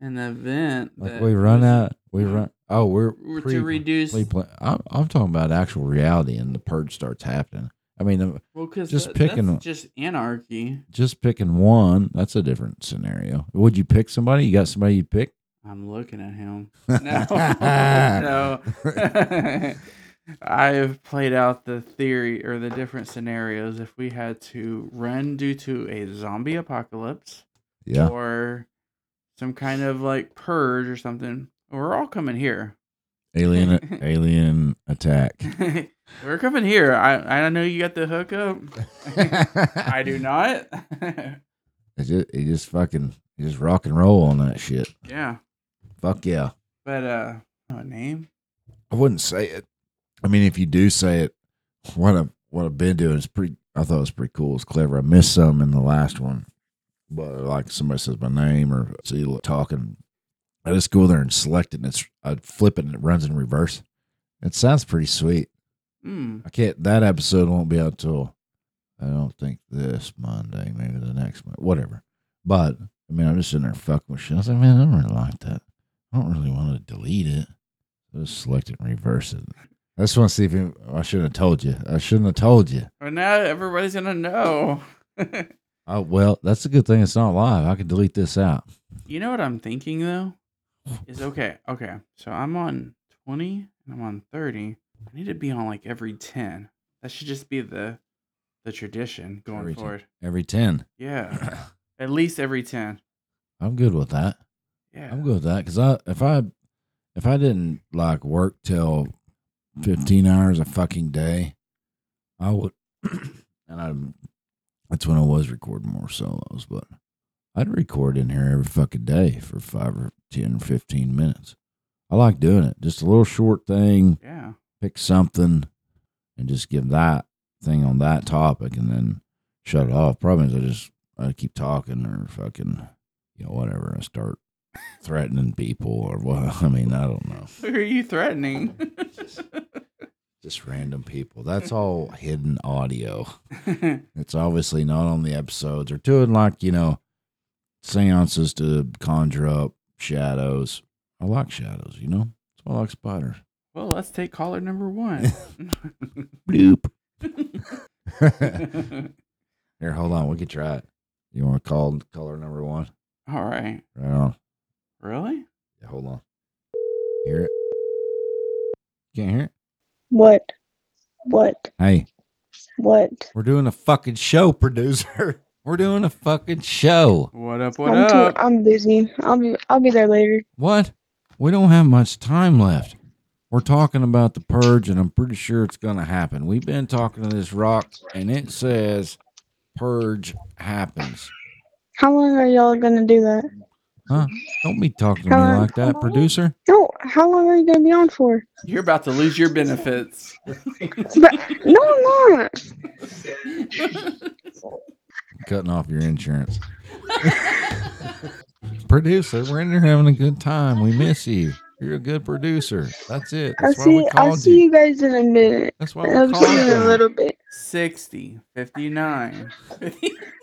an event. like we run out, we run. Oh, we're We're pre- to reduce. pre- I'm, I'm talking about actual reality, and the purge starts happening. I mean, Well, because just that, picking- just anarchy. just picking one, that's a different scenario. Would you pick somebody? You got somebody you pick? I'm looking at him. No, no. I've played out the theory or the different scenarios if we had to run due to a zombie apocalypse Yeah. or some kind of like purge or something. We're all coming here. Alien, alien attack. We're coming here. I I know you got the hookup. I do not. It just, it just fucking, just rock and roll on that shit. yeah, Fuck yeah. but uh, a name. I wouldn't say it. I mean, if you do say it, what I've what I've been doing is pretty. I thought it was pretty cool. It's clever. I missed some in the last one, but like somebody says my name or see you talking, I just go there and select it, and it's I flip it and it runs in reverse. It sounds pretty sweet. Hmm. I can't. That episode won't be out till I don't think this Monday, maybe the next month, whatever. But I mean, I'm just sitting there fucking with shit. I was like, man, I don't really like that. I don't really want to delete it. Just select it and reverse it. I just want to see if it, I shouldn't have told you. I shouldn't have told you. But now everybody's gonna know. Oh well, that's a good thing. It's not live. I can delete this out. You know what I'm thinking though? Is okay, okay. So I'm on 20 and I'm on 30. I need to be on like every 10. That should just be the the tradition going Every 10. forward. Every ten. Yeah. At least every 10. I'm good with that. Yeah. I'm good with that because I if I if I didn't like work till fifteen hours a fucking day, I would, and I that's when I was recording more solos, but I'd record in here every fucking day for five or 10 or 15 minutes. I like doing it. Just a little short thing, Yeah. pick something and just give that thing on that topic and then shut it off. Problem is I just I keep talking or fucking you know, whatever. I start threatening people or what I mean, I don't know. Who are you threatening? Just random people. That's all hidden audio. It's obviously not on the episodes or doing like, you know, seances to conjure up shadows. I like shadows, you know? That's why I like spiders. well, let's take caller number one. Bloop. Here, hold on. We can try it. You want to call caller number one? All right. Right on. Really? Yeah, hold on. Hear it? Can't hear it? What? What? Hey, What? we're doing a fucking show, producer. We're doing a fucking show. What up? What I'm too, up? I'm busy. I'll be I'll be there later. What? we don't have much time left. We're talking about the purge, and I'm pretty sure it's going to happen. We've been talking to this rock, and it says purge happens. How long are y'all gonna do that? Huh? Don't be talking to me Uh, like that, producer. No, how long are you gonna be on for? You're about to lose your benefits. But no, I'm not. Cutting off your insurance. producer, we're in there having a good time. We miss you. You're a good producer. That's it. I'll That's why we see. I'll called see you. you guys in a minute. That's why we I'll called see you in a you. little bit. 60, 59.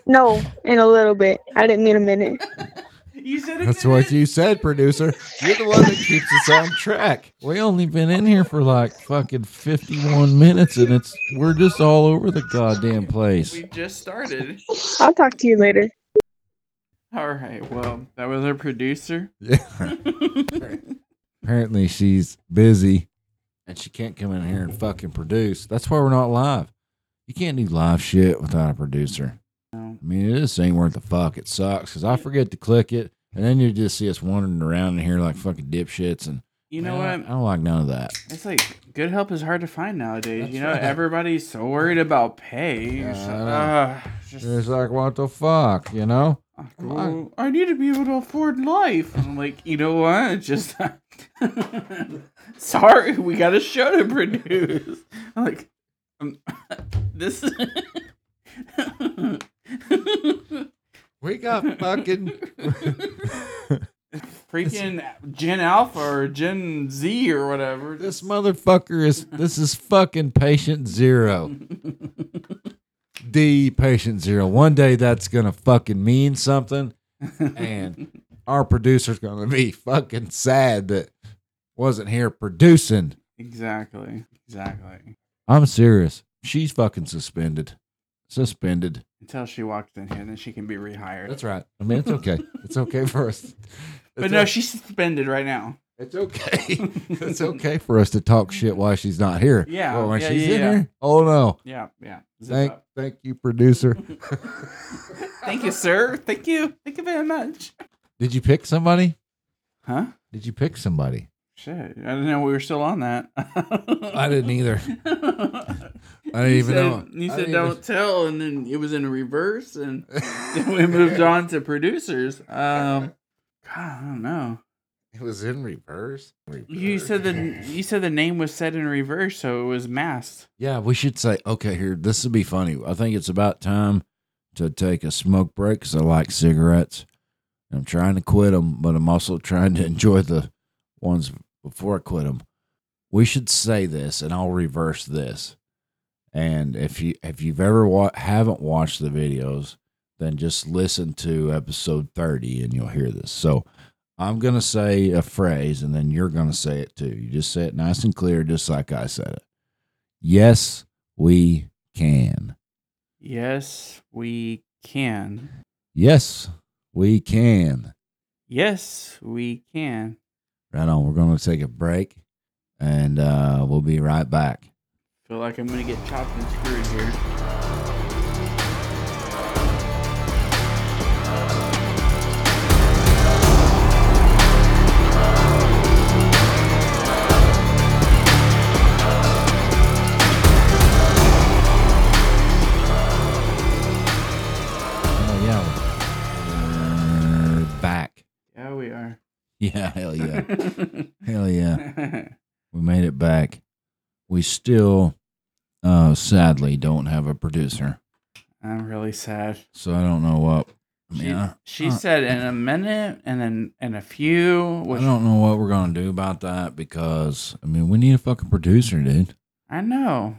No, in a little bit. I didn't mean a minute. you said a That's minute. what you said, producer. You're the one that keeps us on track. We only been in here for like fucking 51 minutes and it's we're just all over the goddamn place. We just started. I'll talk to you later. All right. Well, that was our producer. Yeah. Apparently she's busy and she can't come in here and fucking produce. That's why we're not live. You can't do live shit without a producer. No. I mean, just ain't worth the fuck. It sucks because I forget to click it, and then you just see us wandering around in here like fucking dipshits. And You know man, what? I don't like none of that. It's like good help is hard to find nowadays. That's you know, right. everybody's so worried about pay. So- uh, just, It's like what the fuck, you know? well, I need to be able to afford life. And I'm like, you know what? It's just sorry, we got a show to produce. I'm like, um, this. We got fucking. Freaking Gen Alpha or Gen Z or whatever. this motherfucker is. This is fucking patient zero. The patient zero. One day that's gonna fucking mean something, and our producer's gonna be fucking sad that wasn't here producing. exactly, exactly. I'm serious. She's fucking suspended. Suspended. Until she walks in here, then she can be rehired. That's right. I mean, it's okay. It's okay for us. but no, o- she's suspended right now. It's okay. it's okay for us to talk shit while she's not here. Yeah, But when yeah, she's yeah, in yeah. here, oh no. Yeah, yeah. Zip Thank, up. thank you, producer. Thank you, sir. Thank you. Thank you very much. Did you pick somebody? Huh? Did you pick somebody? Shit. I didn't know we were still on that. I didn't either. I didn't even said, know. You said don't even- tell, and then it was in reverse, and then we moved on to producers. Um, God, I don't know. It was in reverse. You said the you said the name was said in reverse, so it was masked. Yeah, we should say, okay, here, this would be funny. I think it's about time to take a smoke break because I like cigarettes. I'm trying to quit them, but I'm also trying to enjoy the ones before I quit them. We should say this, and I'll reverse this. And if you if you've ever wa- haven't watched the videos, then just listen to episode 30 and you'll hear this. So I'm gonna say a phrase, and then you're gonna say it too. You just say it nice and clear, just like I said it. Yes, we can. Yes, we can. Yes, we can. Yes, we can. Right on. We're going to take a break and uh, we'll be right back. Feel like I'm gonna get chopped and screwed here. Oh, yeah. We're back. Yeah, we are. Yeah, hell yeah. hell yeah. We made it back. We still, uh, sadly, don't have a producer. I'm really sad. So I don't know what. I She, I, she uh, said in a minute and then in a few, I don't know what we're going to do about that because, I mean, we need a fucking producer, dude. I know.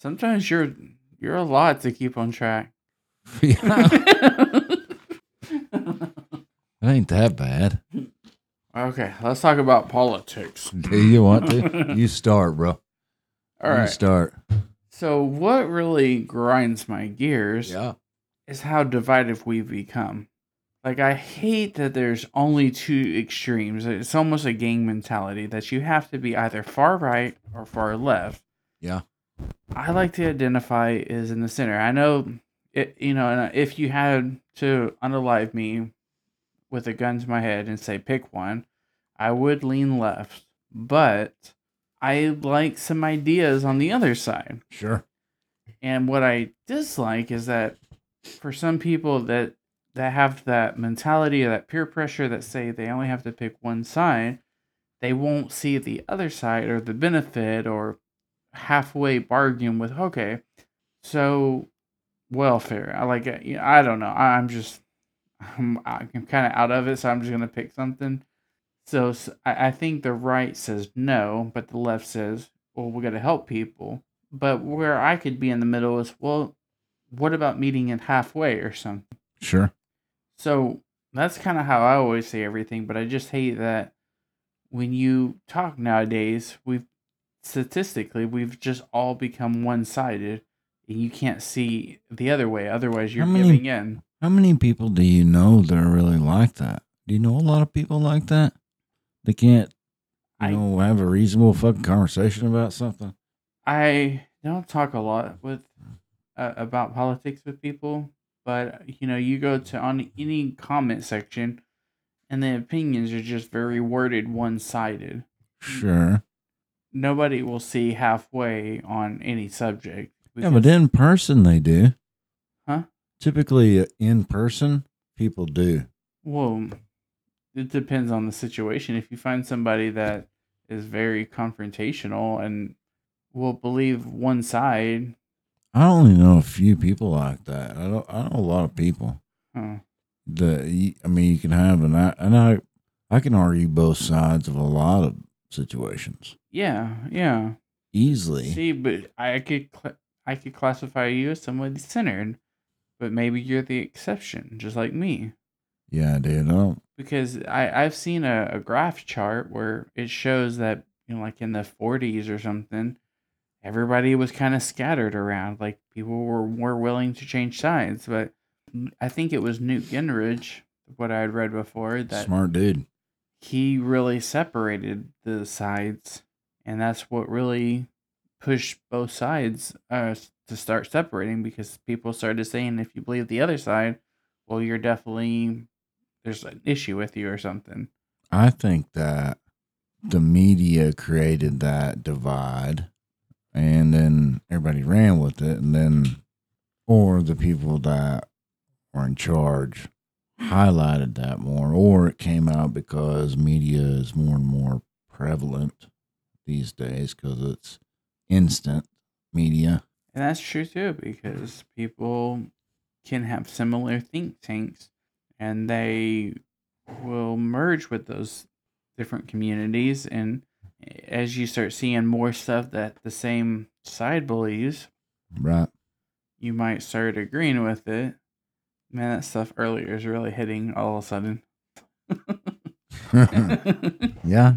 Sometimes you're you're a lot to keep on track. yeah, it ain't that bad. okay, let's talk about politics. Do you want to? You start, bro. All right. start. So what really grinds my gears Yeah. is how divided we've become. Like I hate that there's only two extremes. It's almost a gang mentality that you have to be either far right or far left. Yeah. I like to identify as in the center. I know it you know, and if you had to unalive me with a gun to my head and say pick one, I would lean left, but I like some ideas on the other side. Sure. And what I dislike is that for some people that that have that mentality or that peer pressure that say they only have to pick one side, they won't see the other side or the benefit or halfway bargain with okay, so welfare. I like it. I don't know. I'm just I'm, I'm kind of out of it, so I'm just gonna pick something. So s- I, I think the right says no, but the left says, well, we got to help people. But where I could be in the middle is, well, what about meeting in halfway or something? Sure. So that's kind of how I always say everything, but I just hate that when you talk nowadays, we've statistically we've just all become one-sided and you can't see the other way. Otherwise, you're How many- giving in. How many people do you know that are really like that? Do you know a lot of people like that? They can't, you I- know, have a reasonable fucking conversation about something. I don't talk a lot with uh, about politics with people, but you know, you go to on any comment section, and the opinions are just very worded one-sided. Sure. Nobody will see halfway on any subject. Yeah, but in person they do. Huh? Typically, uh, in person, people do. Well, it depends on the situation. If you find somebody that is very confrontational and will believe one side, I only know a few people like that. I don't. I know a lot of people. huh, The I mean, you can have an I and I. I can argue both sides of a lot of situations yeah, yeah. easily. See, but I could cl- I could classify you as somebody centered, but maybe you're the exception, just like me. Yeah, dude. I don't. Because I I've seen a, a graph chart where it shows that you know, like in the 40s or something, everybody was kind of scattered around. Like people were more willing to change sides, but I think it was Newt Gingrich, what I had read before, that Smart dude. he really separated the sides, and that's what really pushed both sides uh, to start separating because people started saying if you believe the other side, well, you're definitely there's an issue with you or something. I think that the media created that divide and then everybody ran with it and then or the people that were in charge highlighted that more or it came out because media is more and more prevalent these days because it's instant media And that's true too, because people can have similar think tanks and they will merge with those different communities. And as you start seeing more stuff that the same side believes, right you might start agreeing with it. Man, that stuff earlier is really hitting all of a sudden. yeah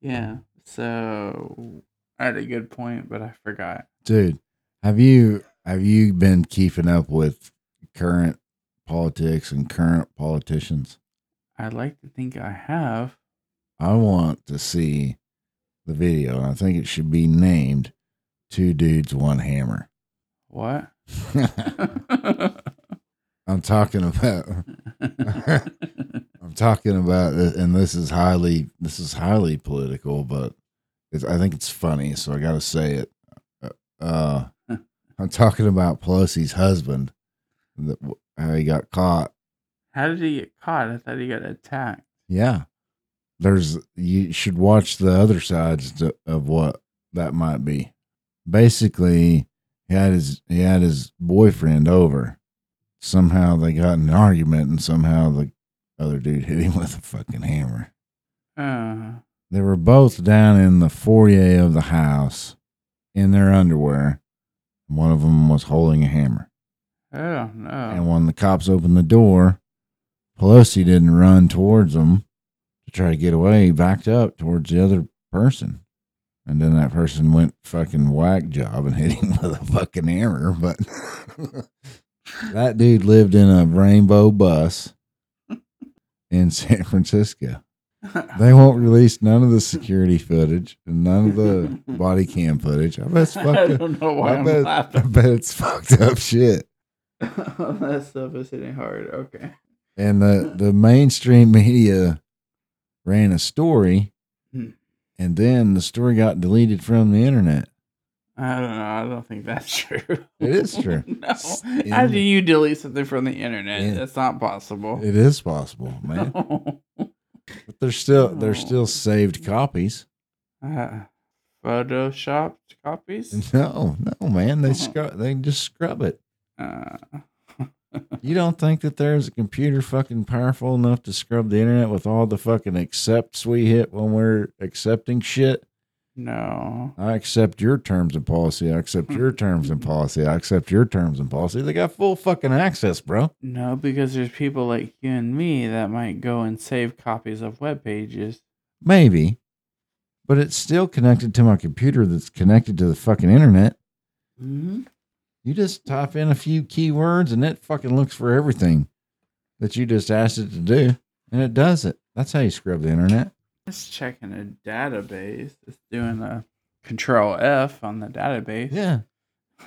yeah. So I had a good point, but I forgot. dude have you have you been keeping up with current politics and current politicians I'd like to think I have. i want to see the video and i think it should be named two dudes one hammer What? i'm talking about i'm talking about and this is highly this is highly political but it's, i think it's funny so i gotta say it uh i'm talking about pelosi's husband how he got caught How did he get caught? I thought he got attacked. Yeah. There's you should watch the other sides to, of what that might be. Basically, he had his he had his boyfriend over. Somehow they got in an argument and somehow the other dude hit him with a fucking hammer. Uh, They were both down in the foyer of the house in their underwear. One of them was holding a hammer. Oh no. And when the cops opened the door, Pelosi didn't run towards them to try to get away. He backed up towards the other person. And then that person went fucking whack job and hit him with a fucking hammer. But that dude lived in a rainbow bus in San Francisco. They won't release none of the security footage and none of the body cam footage. I bet it's I fucked up. don't know why I I'm bet, I bet it's fucked up shit. that stuff is hitting hard. Okay. and the the mainstream media ran a story, Hmm. and then the story got deleted from the internet. I don't know. I don't think that's true. It is true. no. It's How do you delete something from the internet? Yeah. That's not possible. It is possible, man. But there's still there's still saved copies. uh, photoshopped copies? No, no, man. They Uh-huh. scrub. They just scrub it. Uh, You don't think that there's a computer fucking powerful enough to scrub the internet with all the fucking accepts we hit when we're accepting shit? no. I accept your terms and policy. I accept your terms and policy. I accept your terms and policy. They got full fucking access, bro. No, because there's people like you and me that might go and save copies of web pages. Maybe. But it's still connected to my computer that's connected to the fucking internet. Mm-hmm. You just type in a few keywords and it fucking looks for everything that you just asked it to do. And it does it. That's how you scrub the internet. It's checking a database. It's doing a control F on the database. Yeah.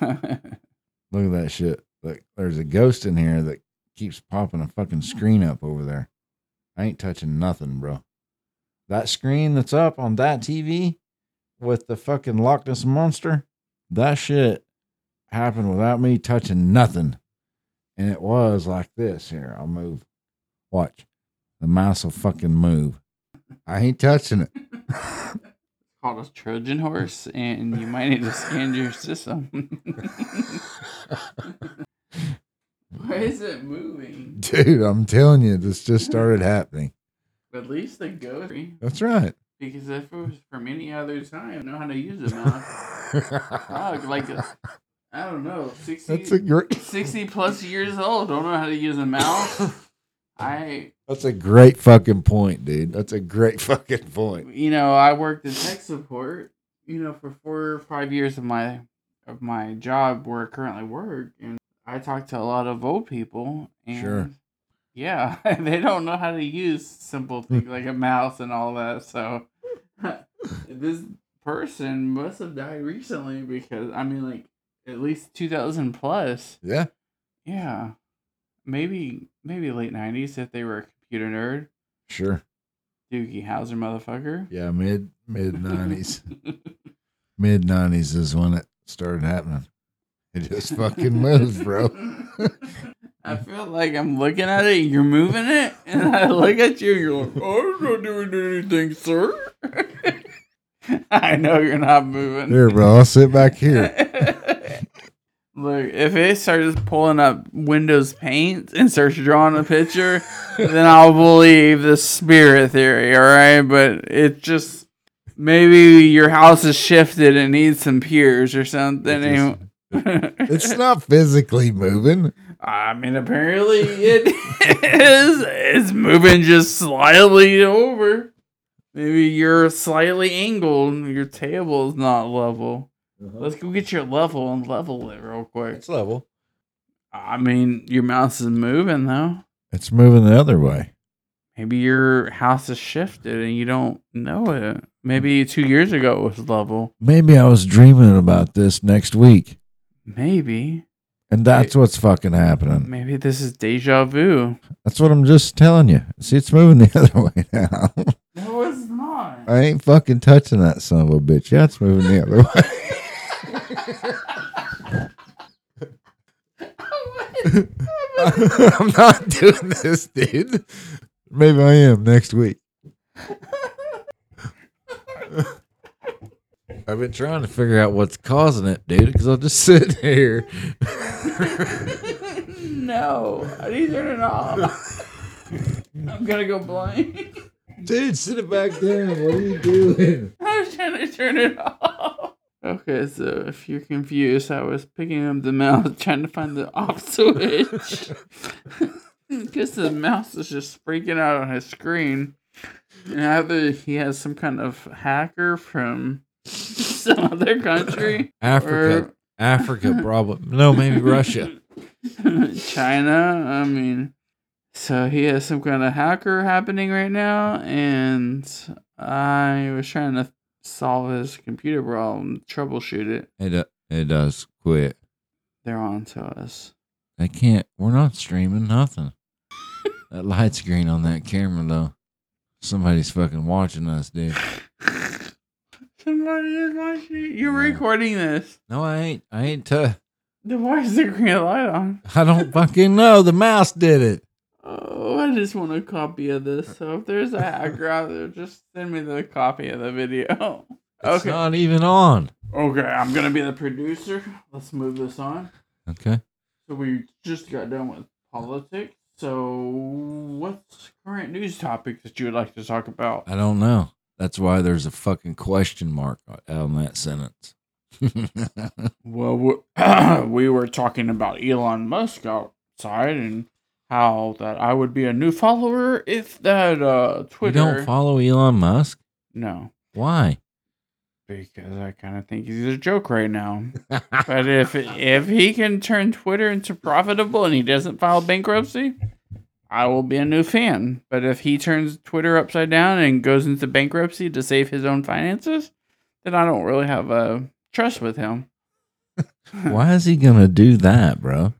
Look at that shit. Like there's a ghost in here that keeps popping a fucking screen up over there. I ain't touching nothing, bro. That screen that's up on that TV with the fucking Loch Ness monster, that shit happened without me touching nothing. And it was like this. Here, I'll move. Watch. The mouse will fucking move. I ain't touching it. called a Trojan horse, and you might need to scan your system. Why is it moving? Dude, I'm telling you, this just started happening. At least the ghost. That's right. Because if it was from any other time, I know how to use a mouse. Like, I don't know, 60, That's a great 60 plus years old, don't know how to use a mouse. I, That's a great fucking point, dude. That's a great fucking point. you know, I worked in tech support, you know, for four or five years of my of my job where I currently work, and I talk to a lot of old people, and Sure. yeah, they don't know how to use simple things like a mouse and all that. So this person must have died recently because I mean, like at least two thousand plus. Yeah. Yeah, maybe maybe late nineties if they were a computer nerd. Sure. Doogie Howser, motherfucker. Yeah, mid mid nineties. mid nineties is when it started happening. It just fucking moved, bro. I feel like I'm looking at it, you're moving it, and I look at you, you're like, oh, I'm not doing anything, sir. I know you're not moving. Here, bro, I'll sit back here. Look, if it starts pulling up Windows Paint and starts drawing a picture, then I'll believe the spirit theory, all right? But it just maybe your house is shifted and needs some piers or something. It just- It's not physically moving. I mean, apparently it is. It's moving just slightly over. Maybe you're slightly angled. Your table is not level. Uh-huh. Let's go get your level and level it real quick. It's level. I mean, your mouse is moving though. It's moving the other way. Maybe your house is shifted and you don't know it. Maybe two years ago it was level. Maybe I was dreaming about this next week. Maybe. And that's what's fucking happening. Maybe this is deja vu. That's what I'm just telling you. See, it's moving the other way now. Not. I ain't fucking touching that son of a bitch. Yeah, it's moving the other way. I'm not doing this, dude. Maybe I am next week. I've been trying to figure out what's causing it, dude, because I'll just sit here. no, I need to turn it off. I'm gonna go blind. Dude, sit it back down. What are you doing? I was trying to turn it off. Okay, so if you're confused, I was picking up the mouse trying to find the off switch. Because the mouse is just freaking out on his screen. And either he has some kind of hacker from some other country. Africa. Africa, probably. No, maybe Russia. China. I mean, so he has some kind of hacker happening right now, and I was trying to solve his computer problem, troubleshoot it. It, do- it does quit. They're on to us. They can't. We're not streaming nothing. that light screen on that camera though, Somebody's fucking watching us, dude. Somebody is watching. you. You're Yeah. recording this. No, I ain't. I ain't. T- Then why is the green light on? I don't fucking know. The mouse did it. Oh, I just want a copy of this. So if there's a hacker out there, just send me the copy of the video. It's Okay. not even on. Okay, I'm gonna be the producer. Let's move this on. Okay. So we just got done with politics. So what's current news topic that you would like to talk about? I don't know. That's why there's a fucking question mark on that sentence. Well, we- we were talking about Elon Musk outside and how that I would be a new follower if that uh you Twitter. don't follow Elon Musk? no, Why? because I kind of think he's a joke right now. But if if he can turn Twitter into profitable and he doesn't file bankruptcy, I will be a new fan. But if he turns Twitter upside down and goes into bankruptcy to save his own finances, then I don't really have a trust with him. Why is he gonna do that, bro?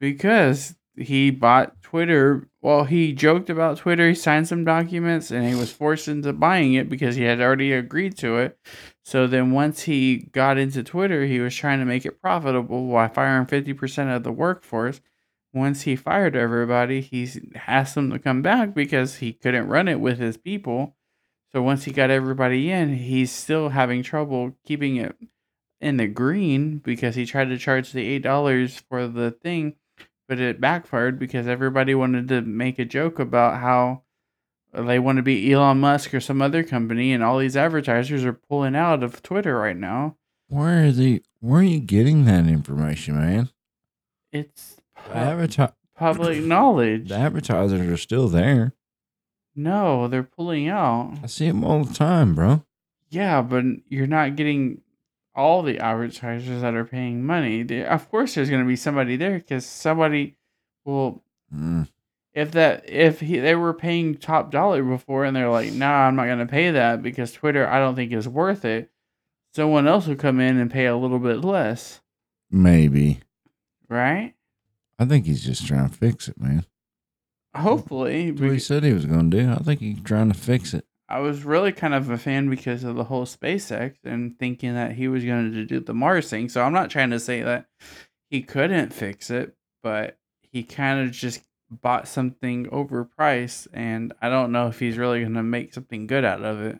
Because he bought Twitter. Well, he joked about Twitter. He signed some documents and he was forced into buying it because he had already agreed to it. So then, once he got into Twitter, he was trying to make it profitable by firing 50% of the workforce. Once he fired everybody, he asked them to come back because he couldn't run it with his people. So once he got everybody in, he's still having trouble keeping it in the green because he tried to charge the eight dollars for the thing, but it backfired because everybody wanted to make a joke about how they want to be Elon Musk or some other company, and all these advertisers are pulling out of Twitter right now. Where are he? Where are you getting that information, man? It's The, pu- adverti- public knowledge. the advertisers are still there. No, they're pulling out. I see them all the time, bro. Yeah, but you're not getting all the advertisers that are paying money. There- Of course, there's going to be somebody there because somebody will Mm. if that if he, they were paying top dollar before and they're like nah i'm not going to pay that because twitter i don't think is worth it someone else will come in and pay a little bit less Maybe. right I think he's just trying to fix it, man. hopefully That's what he said he was going to do. I think he's trying to fix it. I was really kind of a fan because of the whole spacex and thinking that he was going to do the mars thing so i'm not trying to say that he couldn't fix it but he kind of just bought something overpriced and i don't know if he's really going to make something good out of it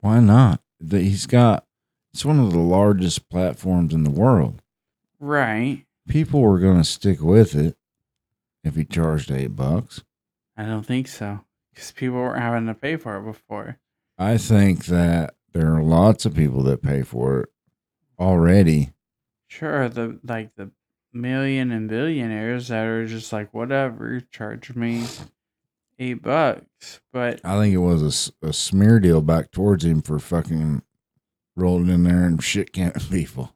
Why not? He's got. It's one of the largest platforms in the world. right People were going to stick with it if he charged eight bucks. I don't think so. Because people weren't having to pay for it before. I think that there are lots of people that pay for it already. Sure, the like the million and billionaires that are just like, whatever, charge me eight bucks. But I think it was a smear deal back towards him for fucking rolling in there and shit canning people.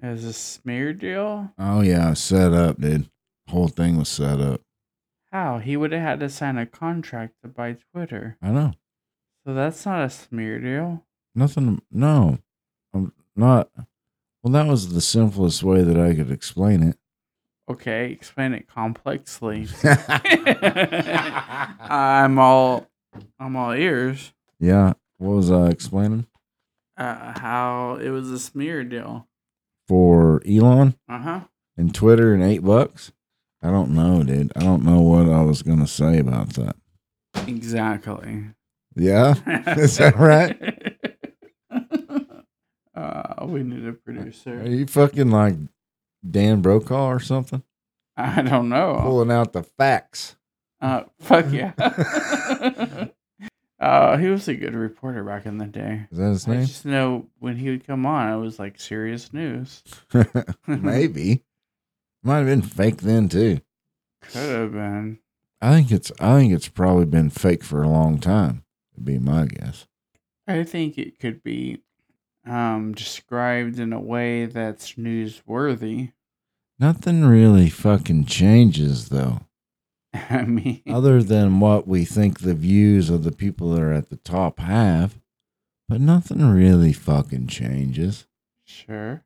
as a smear deal, Oh yeah, set up, dude. Whole thing was set up. How he would have had to sign a contract to buy Twitter. I know. So that's not a smear deal. Nothing. No, I'm not. Well, that was the simplest way that I could explain it. Okay, explain it complexly. I'm all, I'm all ears. yeah. What was I explaining Uh, how it was a smear deal. for Elon Uh huh. and Twitter and eight bucks? I don't know, dude. I don't know what I was gonna say about that. Exactly. Yeah. Is that right? Uh, we need a producer. Are you fucking like Dan Brokaw or something? I don't know. Pulling out the facts. Uh, fuck yeah. uh, he was a good reporter back in the day. Is that his name? I just know when he would come on, it was like serious news. Maybe. Might have been fake then too. Could have been. I think it's I think it's probably been fake for a long time. Would be my guess. I think it could be um, described in a way that's newsworthy. Nothing really fucking changes though, I mean, other than what we think the views of the people that are at the top have. But nothing really fucking changes. sure.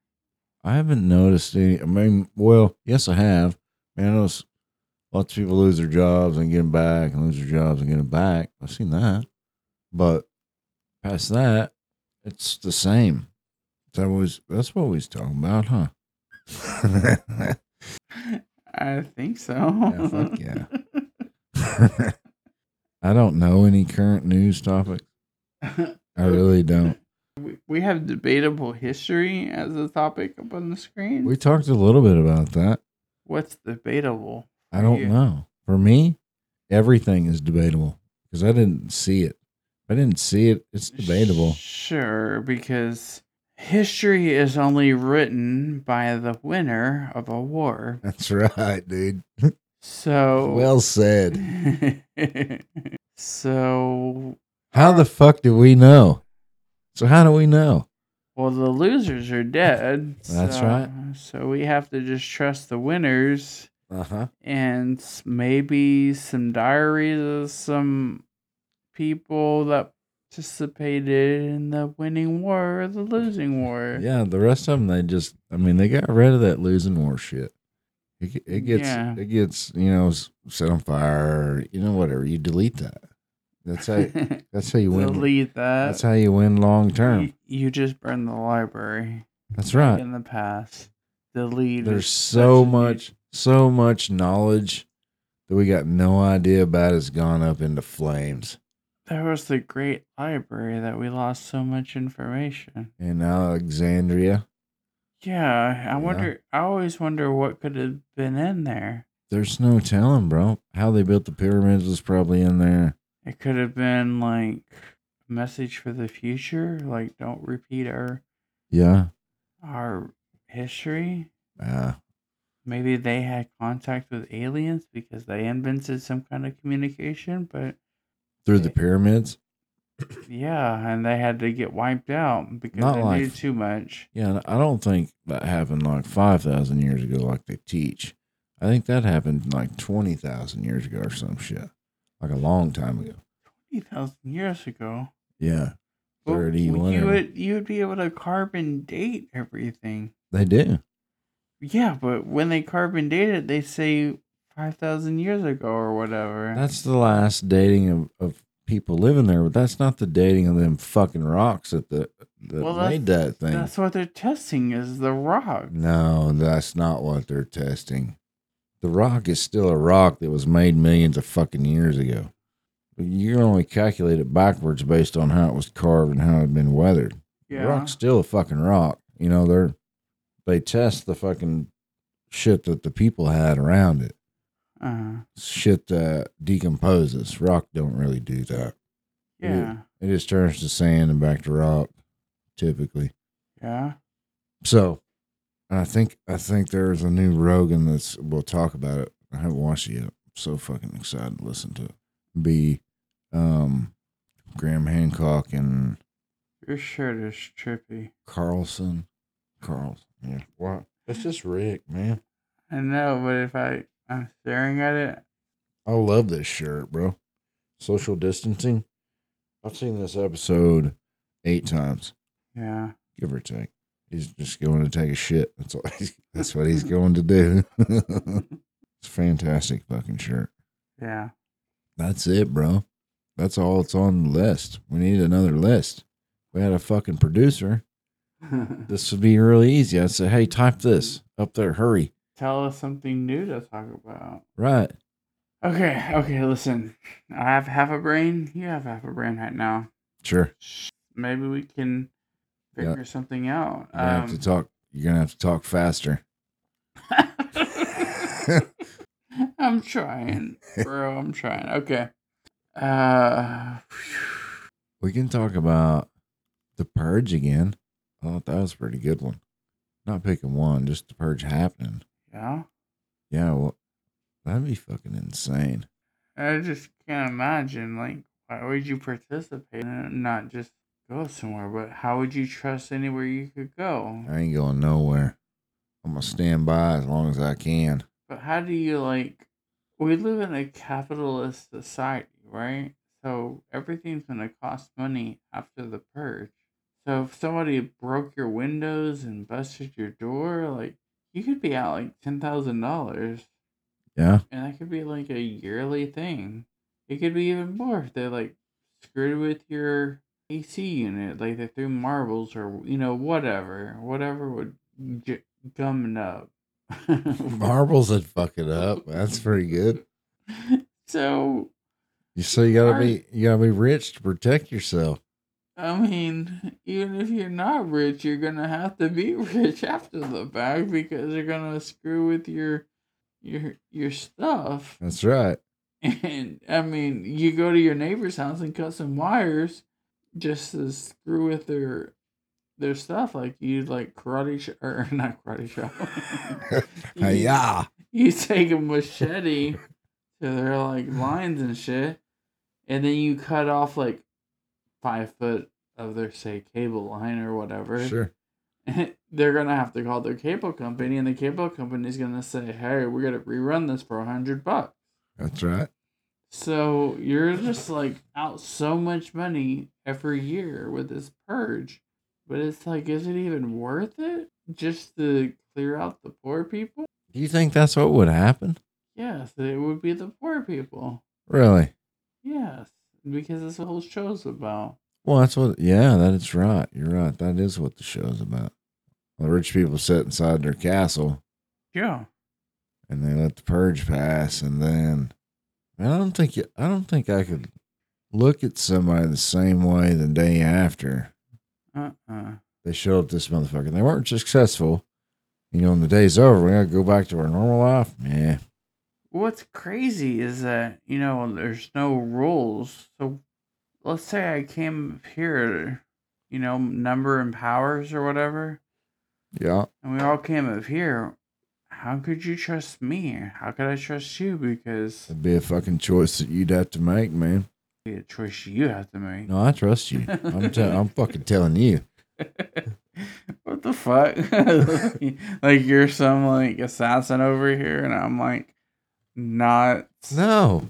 I haven't noticed any. I mean, well, yes, I have. Man, I notice lots of people lose their jobs and get them back, and lose their jobs and get them back. I've seen that. But past that, it's the same. That was that's what we was talking about, huh? I think so. Yeah, fuck yeah. I don't know any current news topics. I really don't. We- We have debatable history as a topic up on the screen. We talked a little bit about that. What's debatable? I don't you? know. For me, everything is debatable because I didn't see it. I didn't see it. It's debatable. Sure, because history is only written by the winner of a war. That's right, dude. So Well said. so How the fuck do we know? So how do we know? well the losers are dead. That's so- right. So we have to just trust the winners Uh huh. and maybe some diaries of some people that participated in the winning war or the losing war. Yeah, the rest of them, they just, I mean, they got rid of that losing war shit. It, it gets, Yeah. it gets, you know, set on fire, you know, whatever. You delete that. That's how, that's how you win. Delete that. That's how you win long term. You, you just burn the library. That's right. In the past, delete. There's so much, so much knowledge that we got no idea about has gone up into flames. There was the great library that we lost so much information. In Alexandria, Yeah, I Yeah. wonder. I always wonder what could have been in there. there's no telling, bro. How they built the pyramids was probably in there. It could have been like a message for the future, like don't repeat our Yeah. our history. Yeah. Maybe they had contact with aliens because they invented some kind of communication, but through the pyramids. yeah, and they had to get wiped out because Not they like- knew too much. Yeah, I don't think that happened like 5,000 years ago, like they teach. I think that happened like 20,000 years ago or some shit. Like a long time ago. Twenty thousand years ago. Yeah. But 30, you whatever. would you would be able to carbon date everything. They do. Yeah, but when they carbon date it, they say five thousand years ago or whatever. That's the last dating of, of people living there, but that's not the dating of them fucking rocks that, the, that Well, made that thing. That's what they're testing is the rock. No, that's not what they're testing. The rock is still a rock that was made millions of fucking years ago. But you can only calculate it backwards based on how it was carved and how it had been weathered. The Yeah. rock's still a fucking rock. You know, they're they test the fucking shit that the people had around it. Uh, Shit that decomposes. Rock don't really do that. yeah. It just turns to sand and back to rock, typically. Yeah. So, and I think I think there's a new Rogan that's we'll talk about it. I haven't watched it yet. I'm so fucking excited to listen to it. Be um Graham Hancock and Your shirt is trippy. Carlson. Carlson. Yeah. What? It's just Rick, man. I know, but if I I'm staring at it, I love this shirt, bro. Social distancing. I've seen this episode eight times, yeah. give or take. He's just going to take a shit. That's all. He's, that's what he's going to do. it's a fantastic fucking shirt. Yeah. That's it, bro. That's all that's on the list. We need another list. We had a fucking producer. This would be really easy. I'd say, hey, type this up there. Hurry. Tell us something new to talk about. Right. Okay, okay, listen. I have half a brain. You have half a brain right now. Sure. Maybe we can Yeah. figure something out. You're gonna have to talk. You're gonna have to talk faster. I'm trying, bro. I'm trying. Okay. Uh, We can talk about the purge again. I thought that was a pretty good one. Not picking one, just the purge happening. yeah. Yeah, well, that'd be fucking insane. I just can't imagine. Like, why would you participate and not just go somewhere? But how would you trust anywhere you could go? I ain't going nowhere. I'm gonna mm. stand by as long as I can. But how do you like? We live in a capitalist society, right? So everything's gonna cost money after the purge. So if somebody broke your windows and busted your door, like you could be out like ten thousand dollars, Yeah. and that could be like a yearly thing. It could be even more if they like screwed with your AC unit, like they threw marbles or you know whatever, whatever would j- gum it up. Marbles would fuck it up. That's pretty good. so You so you gotta Are- be you gotta be rich to protect yourself. I mean, even if you're not rich, you're gonna have to be rich after the fact because you're gonna screw with your your your stuff. That's right. And I mean, you go to your neighbor's house and cut some wires just to screw with their their stuff. Like you like karate sh- or not karate shop. Yeah. You take a machete to their like lines and shit, and then you cut off like five foot of their say cable line or whatever. Sure. They're gonna have to call their cable company, and the cable company's gonna say, "Hey, we're gonna rerun this for a hundred bucks." That's right. So you're just like out so much money every year with this purge. But it's like, is it even worth it just to clear out the poor people? Do you think that's what would happen? Yes, it would be the poor people. Really? Yes, because that's what the whole show's about. Well, that's what. Yeah, that is right. You're right. That is what the show's about. The rich people sit inside their castle Yeah. and they let the purge pass, and then I don't think you, I don't think I could look at somebody the same way the day after Uh uh they showed up this motherfucker. They weren't successful. You know, when the day's over, we gotta go back to our normal life. Yeah, What's crazy is that, you know, there's no rules. So let's say I came here, you know, number and powers or whatever, yeah. and we all came up here. How could you trust me? How could I trust you? Because It'd be a fucking choice that you'd have to make, man. it's a choice you have to make. No, I trust you. I'm, te- I'm fucking telling you. what the fuck? like you're some like assassin over here, and I'm like not. No,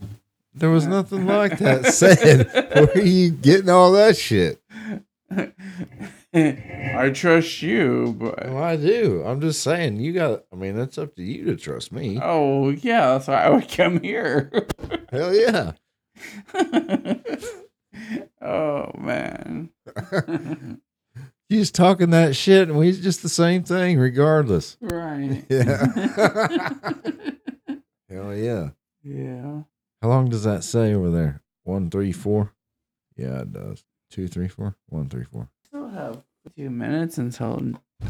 there was nothing like that said. Where are you getting all that shit? I trust you, but Well, I do. I'm just saying, you got. I mean, that's up to you to trust me. oh yeah, that's why I would come here. Hell yeah. oh man. He's talking that shit, and we just the same thing, regardless. right. Yeah. Hell yeah. yeah. How long does that say over there? One, three, four. Yeah, it does. Two, three, four. One, three, four. Still have a few minutes until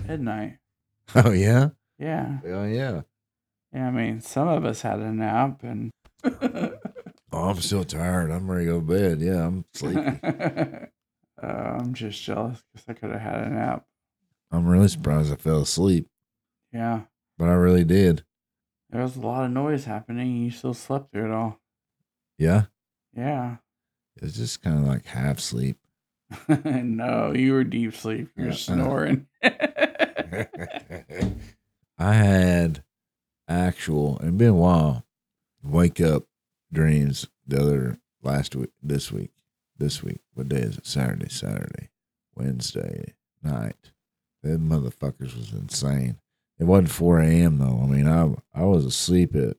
midnight. Oh yeah. Yeah. Hell yeah. Yeah. I mean, some of us had a nap and. Oh, I'm still tired. I'm ready to go to bed. Yeah, I'm sleepy. uh, I'm just jealous because I could have had a nap. I'm really surprised I fell asleep, Yeah. but I really did. There was a lot of noise happening. and You still slept through it all. Yeah. Yeah. It's just kind of like half sleep. no, you were deep sleep. You're Uh-uh. snoring. I had actual, and been a while, wake up dreams the other last week, this week, this week. What day is it? Saturday, Saturday, Wednesday night. Them motherfuckers was insane. It wasn't 4 a.m. though. I mean, I I was asleep at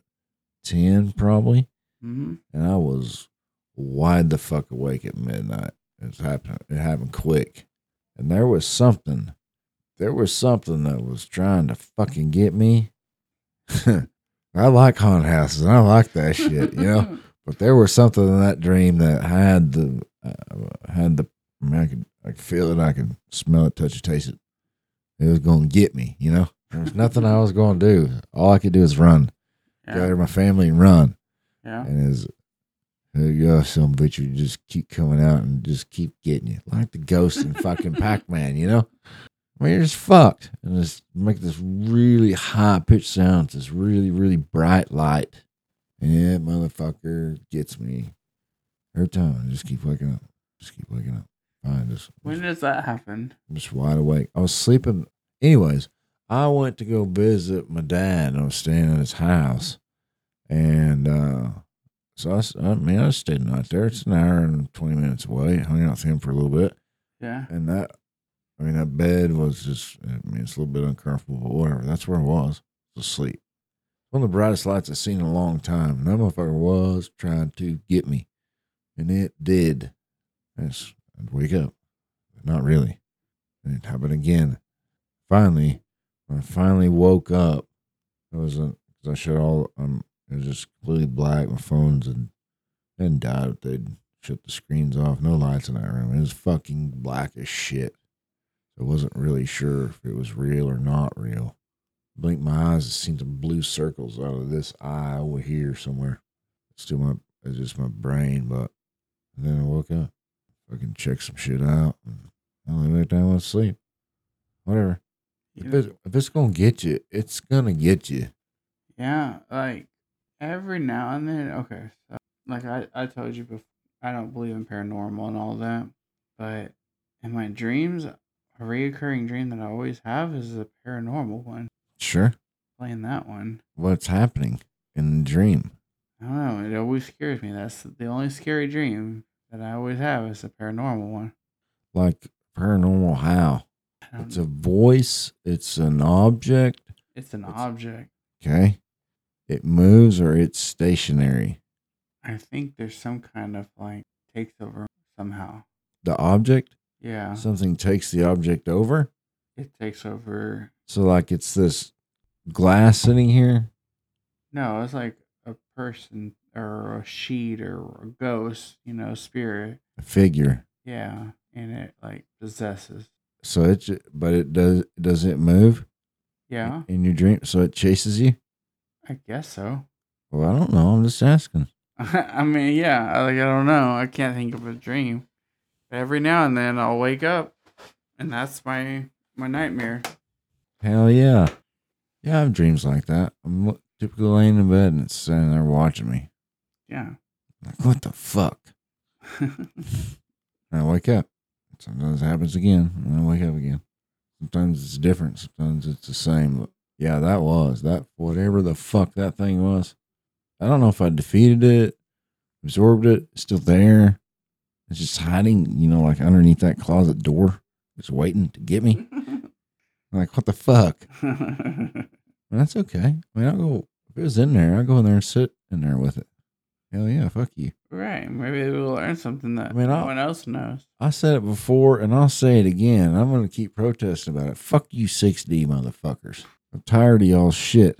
10 probably, hmm and I was wide the fuck awake at midnight. It happened. It happened quick, and there was something. There was something that was trying to fucking get me. I like haunted houses. I like that shit, you know. But there was something in that dream that had the uh, had the. I, mean, I could I could feel it. I could smell it, touch it, taste it. It was going to get me, you know. There was nothing I was going to do. All I could do is run, gather my family, and run yeah. and yeah, some bitch you just keep coming out and just keep getting you like the ghost in fucking Pac-Man, you know? I mean, you're just fucked, and just make this really high pitched sound, this really really bright light, and that motherfucker gets me every time. I just keep waking up, just keep waking up. I just When does that happen? I'm just wide awake. I was sleeping. Anyways, I went to go visit my dad. I was staying at his house, and uh, so I, I mean, I stayed the night there. It's an hour and twenty minutes away. Hung out with him for a little bit, Yeah. and that, I mean, that bed was just. I mean, it's a little bit uncomfortable, but whatever. That's where I was. was asleep. One of the brightest lights I've seen in a long time. And that motherfucker was trying to get me, and it did. Yes, I'd wake up. But not really. And it happened again. Finally, when I finally woke up, I was uh, 'cause I shut all um it was just completely black. My phones and hadn't died. They'd shut the screens off. No lights in that room. It was fucking black as shit. I wasn't really sure if it was real or not real. Blinked my eyes, it seen some blue circles out of this eye over here somewhere. It's still my it's just my brain, but and then I woke up. Fucking check some shit out. And I lay back down and sleep. Whatever. You If, know, it, if it's gonna get you, it's gonna get you. yeah, like every now and then. Okay, so like I, I told you before, I don't believe in paranormal and all that, but in my dreams, a reoccurring dream that I always have is a paranormal one. Sure. Playing that one. What's happening in the dream? I don't know. It always scares me. That's the only scary dream that I always have is a paranormal one. Like paranormal how? Um, it's a voice, it's an object, It's an It's- object. okay? It moves or it's stationary. I think there's some kind of like takes over somehow. The object, Yeah, something takes the object over. it takes over. So like it's this glass sitting here. No, it's like a person or a sheet or a ghost, you know, spirit. A figure. Yeah, and it like possesses. So it, but it does. Does it move Yeah, in your dream? So it chases you. I guess so. Well, I don't know. I'm just asking. I mean, yeah, I- like I don't know. I can't think of a dream. But every now and then I'll wake up, and that's my my nightmare. Hell yeah, yeah. I have dreams like that. I'm typically laying in bed and it's standing there watching me. Yeah. Like what the fuck? I wake up. Sometimes it happens again, and I wake up again. Sometimes it's different. Sometimes it's the same. But yeah, that was that. Whatever the fuck that thing was. I don't know if I defeated it, absorbed it. Still there. It's just hiding, you know, like underneath that closet door, just waiting to get me. I'm like, what the fuck? That's okay. I mean, I'll go if it was in there. I'll go in there and sit in there with it. Hell yeah, fuck you. right. Maybe we'll learn something that I mean, no one else knows. I said it before and I'll say it again. I'm going to keep protesting about it. Fuck you, 6D motherfuckers. I'm tired of y'all shit.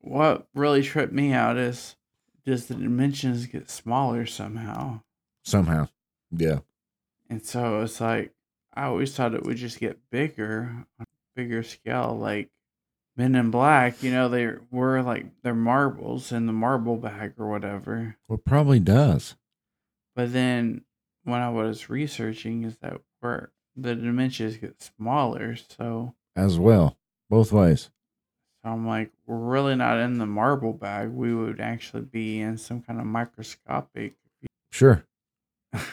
What really tripped me out is does the dimensions get smaller somehow. Somehow. Yeah. And so it's like I always thought it would just get bigger on a bigger scale, like Men in Black, you know, they were like they're marbles in the marble bag or whatever. Well, it probably does. But then when I was researching is that where the dimensions get smaller, so As well. Both ways. So I'm like, we're really not in the marble bag. We would actually be in some kind of microscopic Sure.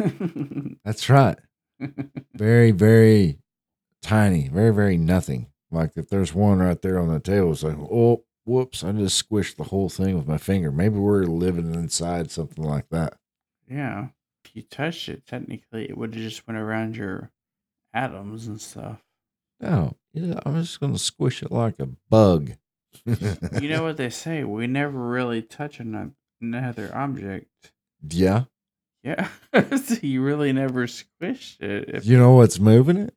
That's right. Very, very tiny. Very, very nothing. Like if there's one right there on the table, it's like, oh, whoops, I just squished the whole thing with my finger. Maybe we're living inside something like that. Yeah. If you touched it, technically it would have just went around your atoms and stuff. No, yeah, I'm just going to squish it like a bug. You know what they say? We never really touch ano- another object. Yeah. Yeah. so you really never squished it. If, You know what's moving it?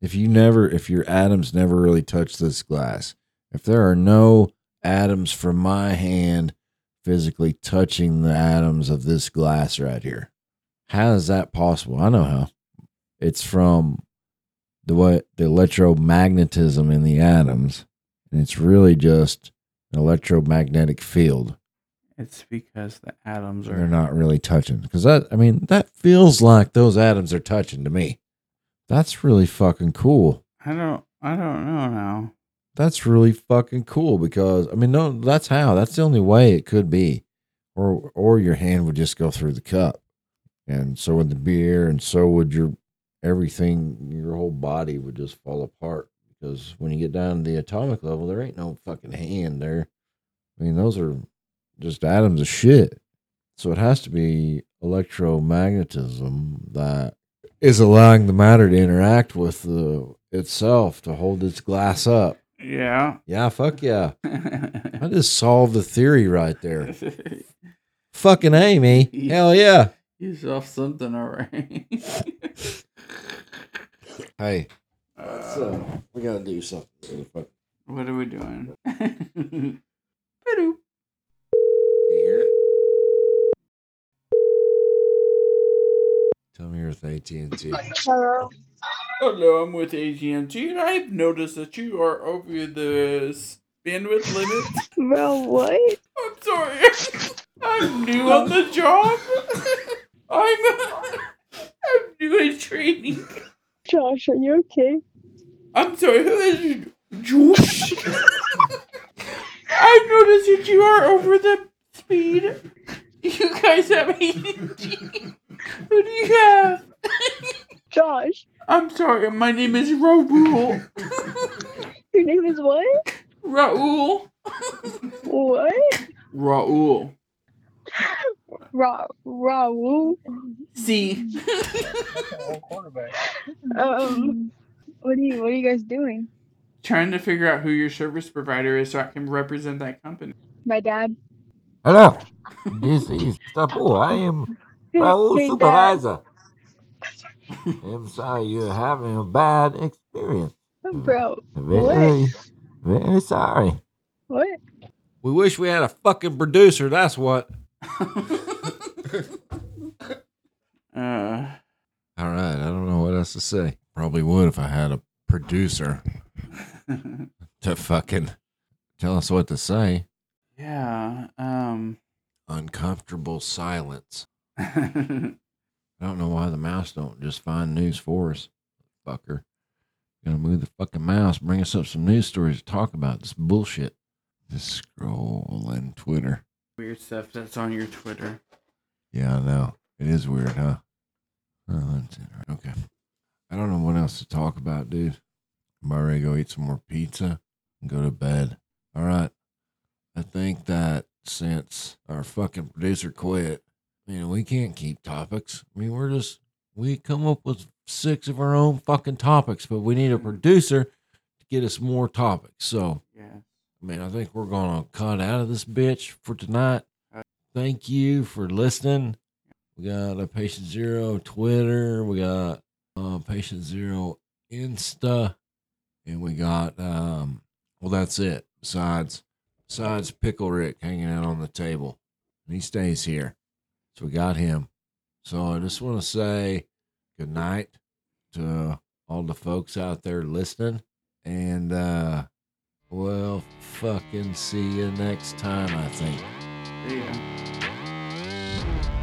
If you never, if your atoms never really touch this glass, if there are no atoms from my hand physically touching the atoms of this glass right here, how is that possible? I know how. It's from the what the electromagnetism in the atoms, and it's really just an electromagnetic field. it's because the atoms are They're not really touching because that. I mean, that feels like those atoms are touching to me. That's really fucking cool. I don't I don't know now. That's really fucking cool because I mean, no, that's how. That's the only way it could be, or or your hand would just go through the cup, and so would the beer, and so would your everything. Your whole body would just fall apart because when you get down to the atomic level, there ain't no fucking hand there. I mean, those are just atoms of shit. So it has to be electromagnetism that is allowing the matter to interact with the itself to hold its glass up. Yeah. Yeah, fuck yeah. I just solved the theory right there. Fucking Amy. Hell yeah. He's off something, all right. Hey, Uh, we gotta do something. what are we doing? Ba-doop. Can you hear it? Tell me you're with AT and T. Hello. Hello, I'm with AT&T, and I've noticed that you are over the bandwidth limit. Bro, what? I'm sorry. I'm new on the job. I'm I'm doing training. Josh, are you okay? I'm sorry. Who is Josh? I've noticed that you are over the speed. You guys have AT&T. Who do you have? Josh, I'm sorry. My name is Raul. your name is what? Raul. What? Raul. Ra Raul. See. Um, what are you What are you guys doing? Trying to figure out who your service provider is so I can represent that company. My dad. Hello, this is Tapu. I am Raul Hey, Dad. Supervisor. I'm sorry you're having a bad experience. Bro, Very, very sorry. what? We wish we had a fucking producer. That's what. Uh, All right, I don't know what else to say. Probably would if I had a producer to fucking tell us what to say. yeah. Um. Uncomfortable silence. I don't know why the mouse don't just find news for us. Fucker. Gonna move the fucking mouse, bring us up some news stories to talk about this bullshit. Just scrolling Twitter. weird stuff that's on your Twitter. Yeah, I know. It is weird, huh? Oh, that's it. Okay. I don't know what else to talk about, dude. I'm about ready to go eat some more pizza and go to bed. All right. I think that since our fucking producer quit, I mean, we can't keep topics. I mean, we're just, we come up with six of our own fucking topics, but we need a mm-hmm. producer to get us more topics. So, Yeah. I mean, I think we're going to cut out of this bitch for tonight. Uh, Thank you for listening. We got a Patient Zero Twitter. We got uh, Patient Zero Insta. And we got, um, well, that's it. Besides, besides Pickle Rick hanging out on the table. And he stays here. So we got him. So I just want to say good night to all the folks out there listening. And, uh, well, fucking see you next time, I think. Go.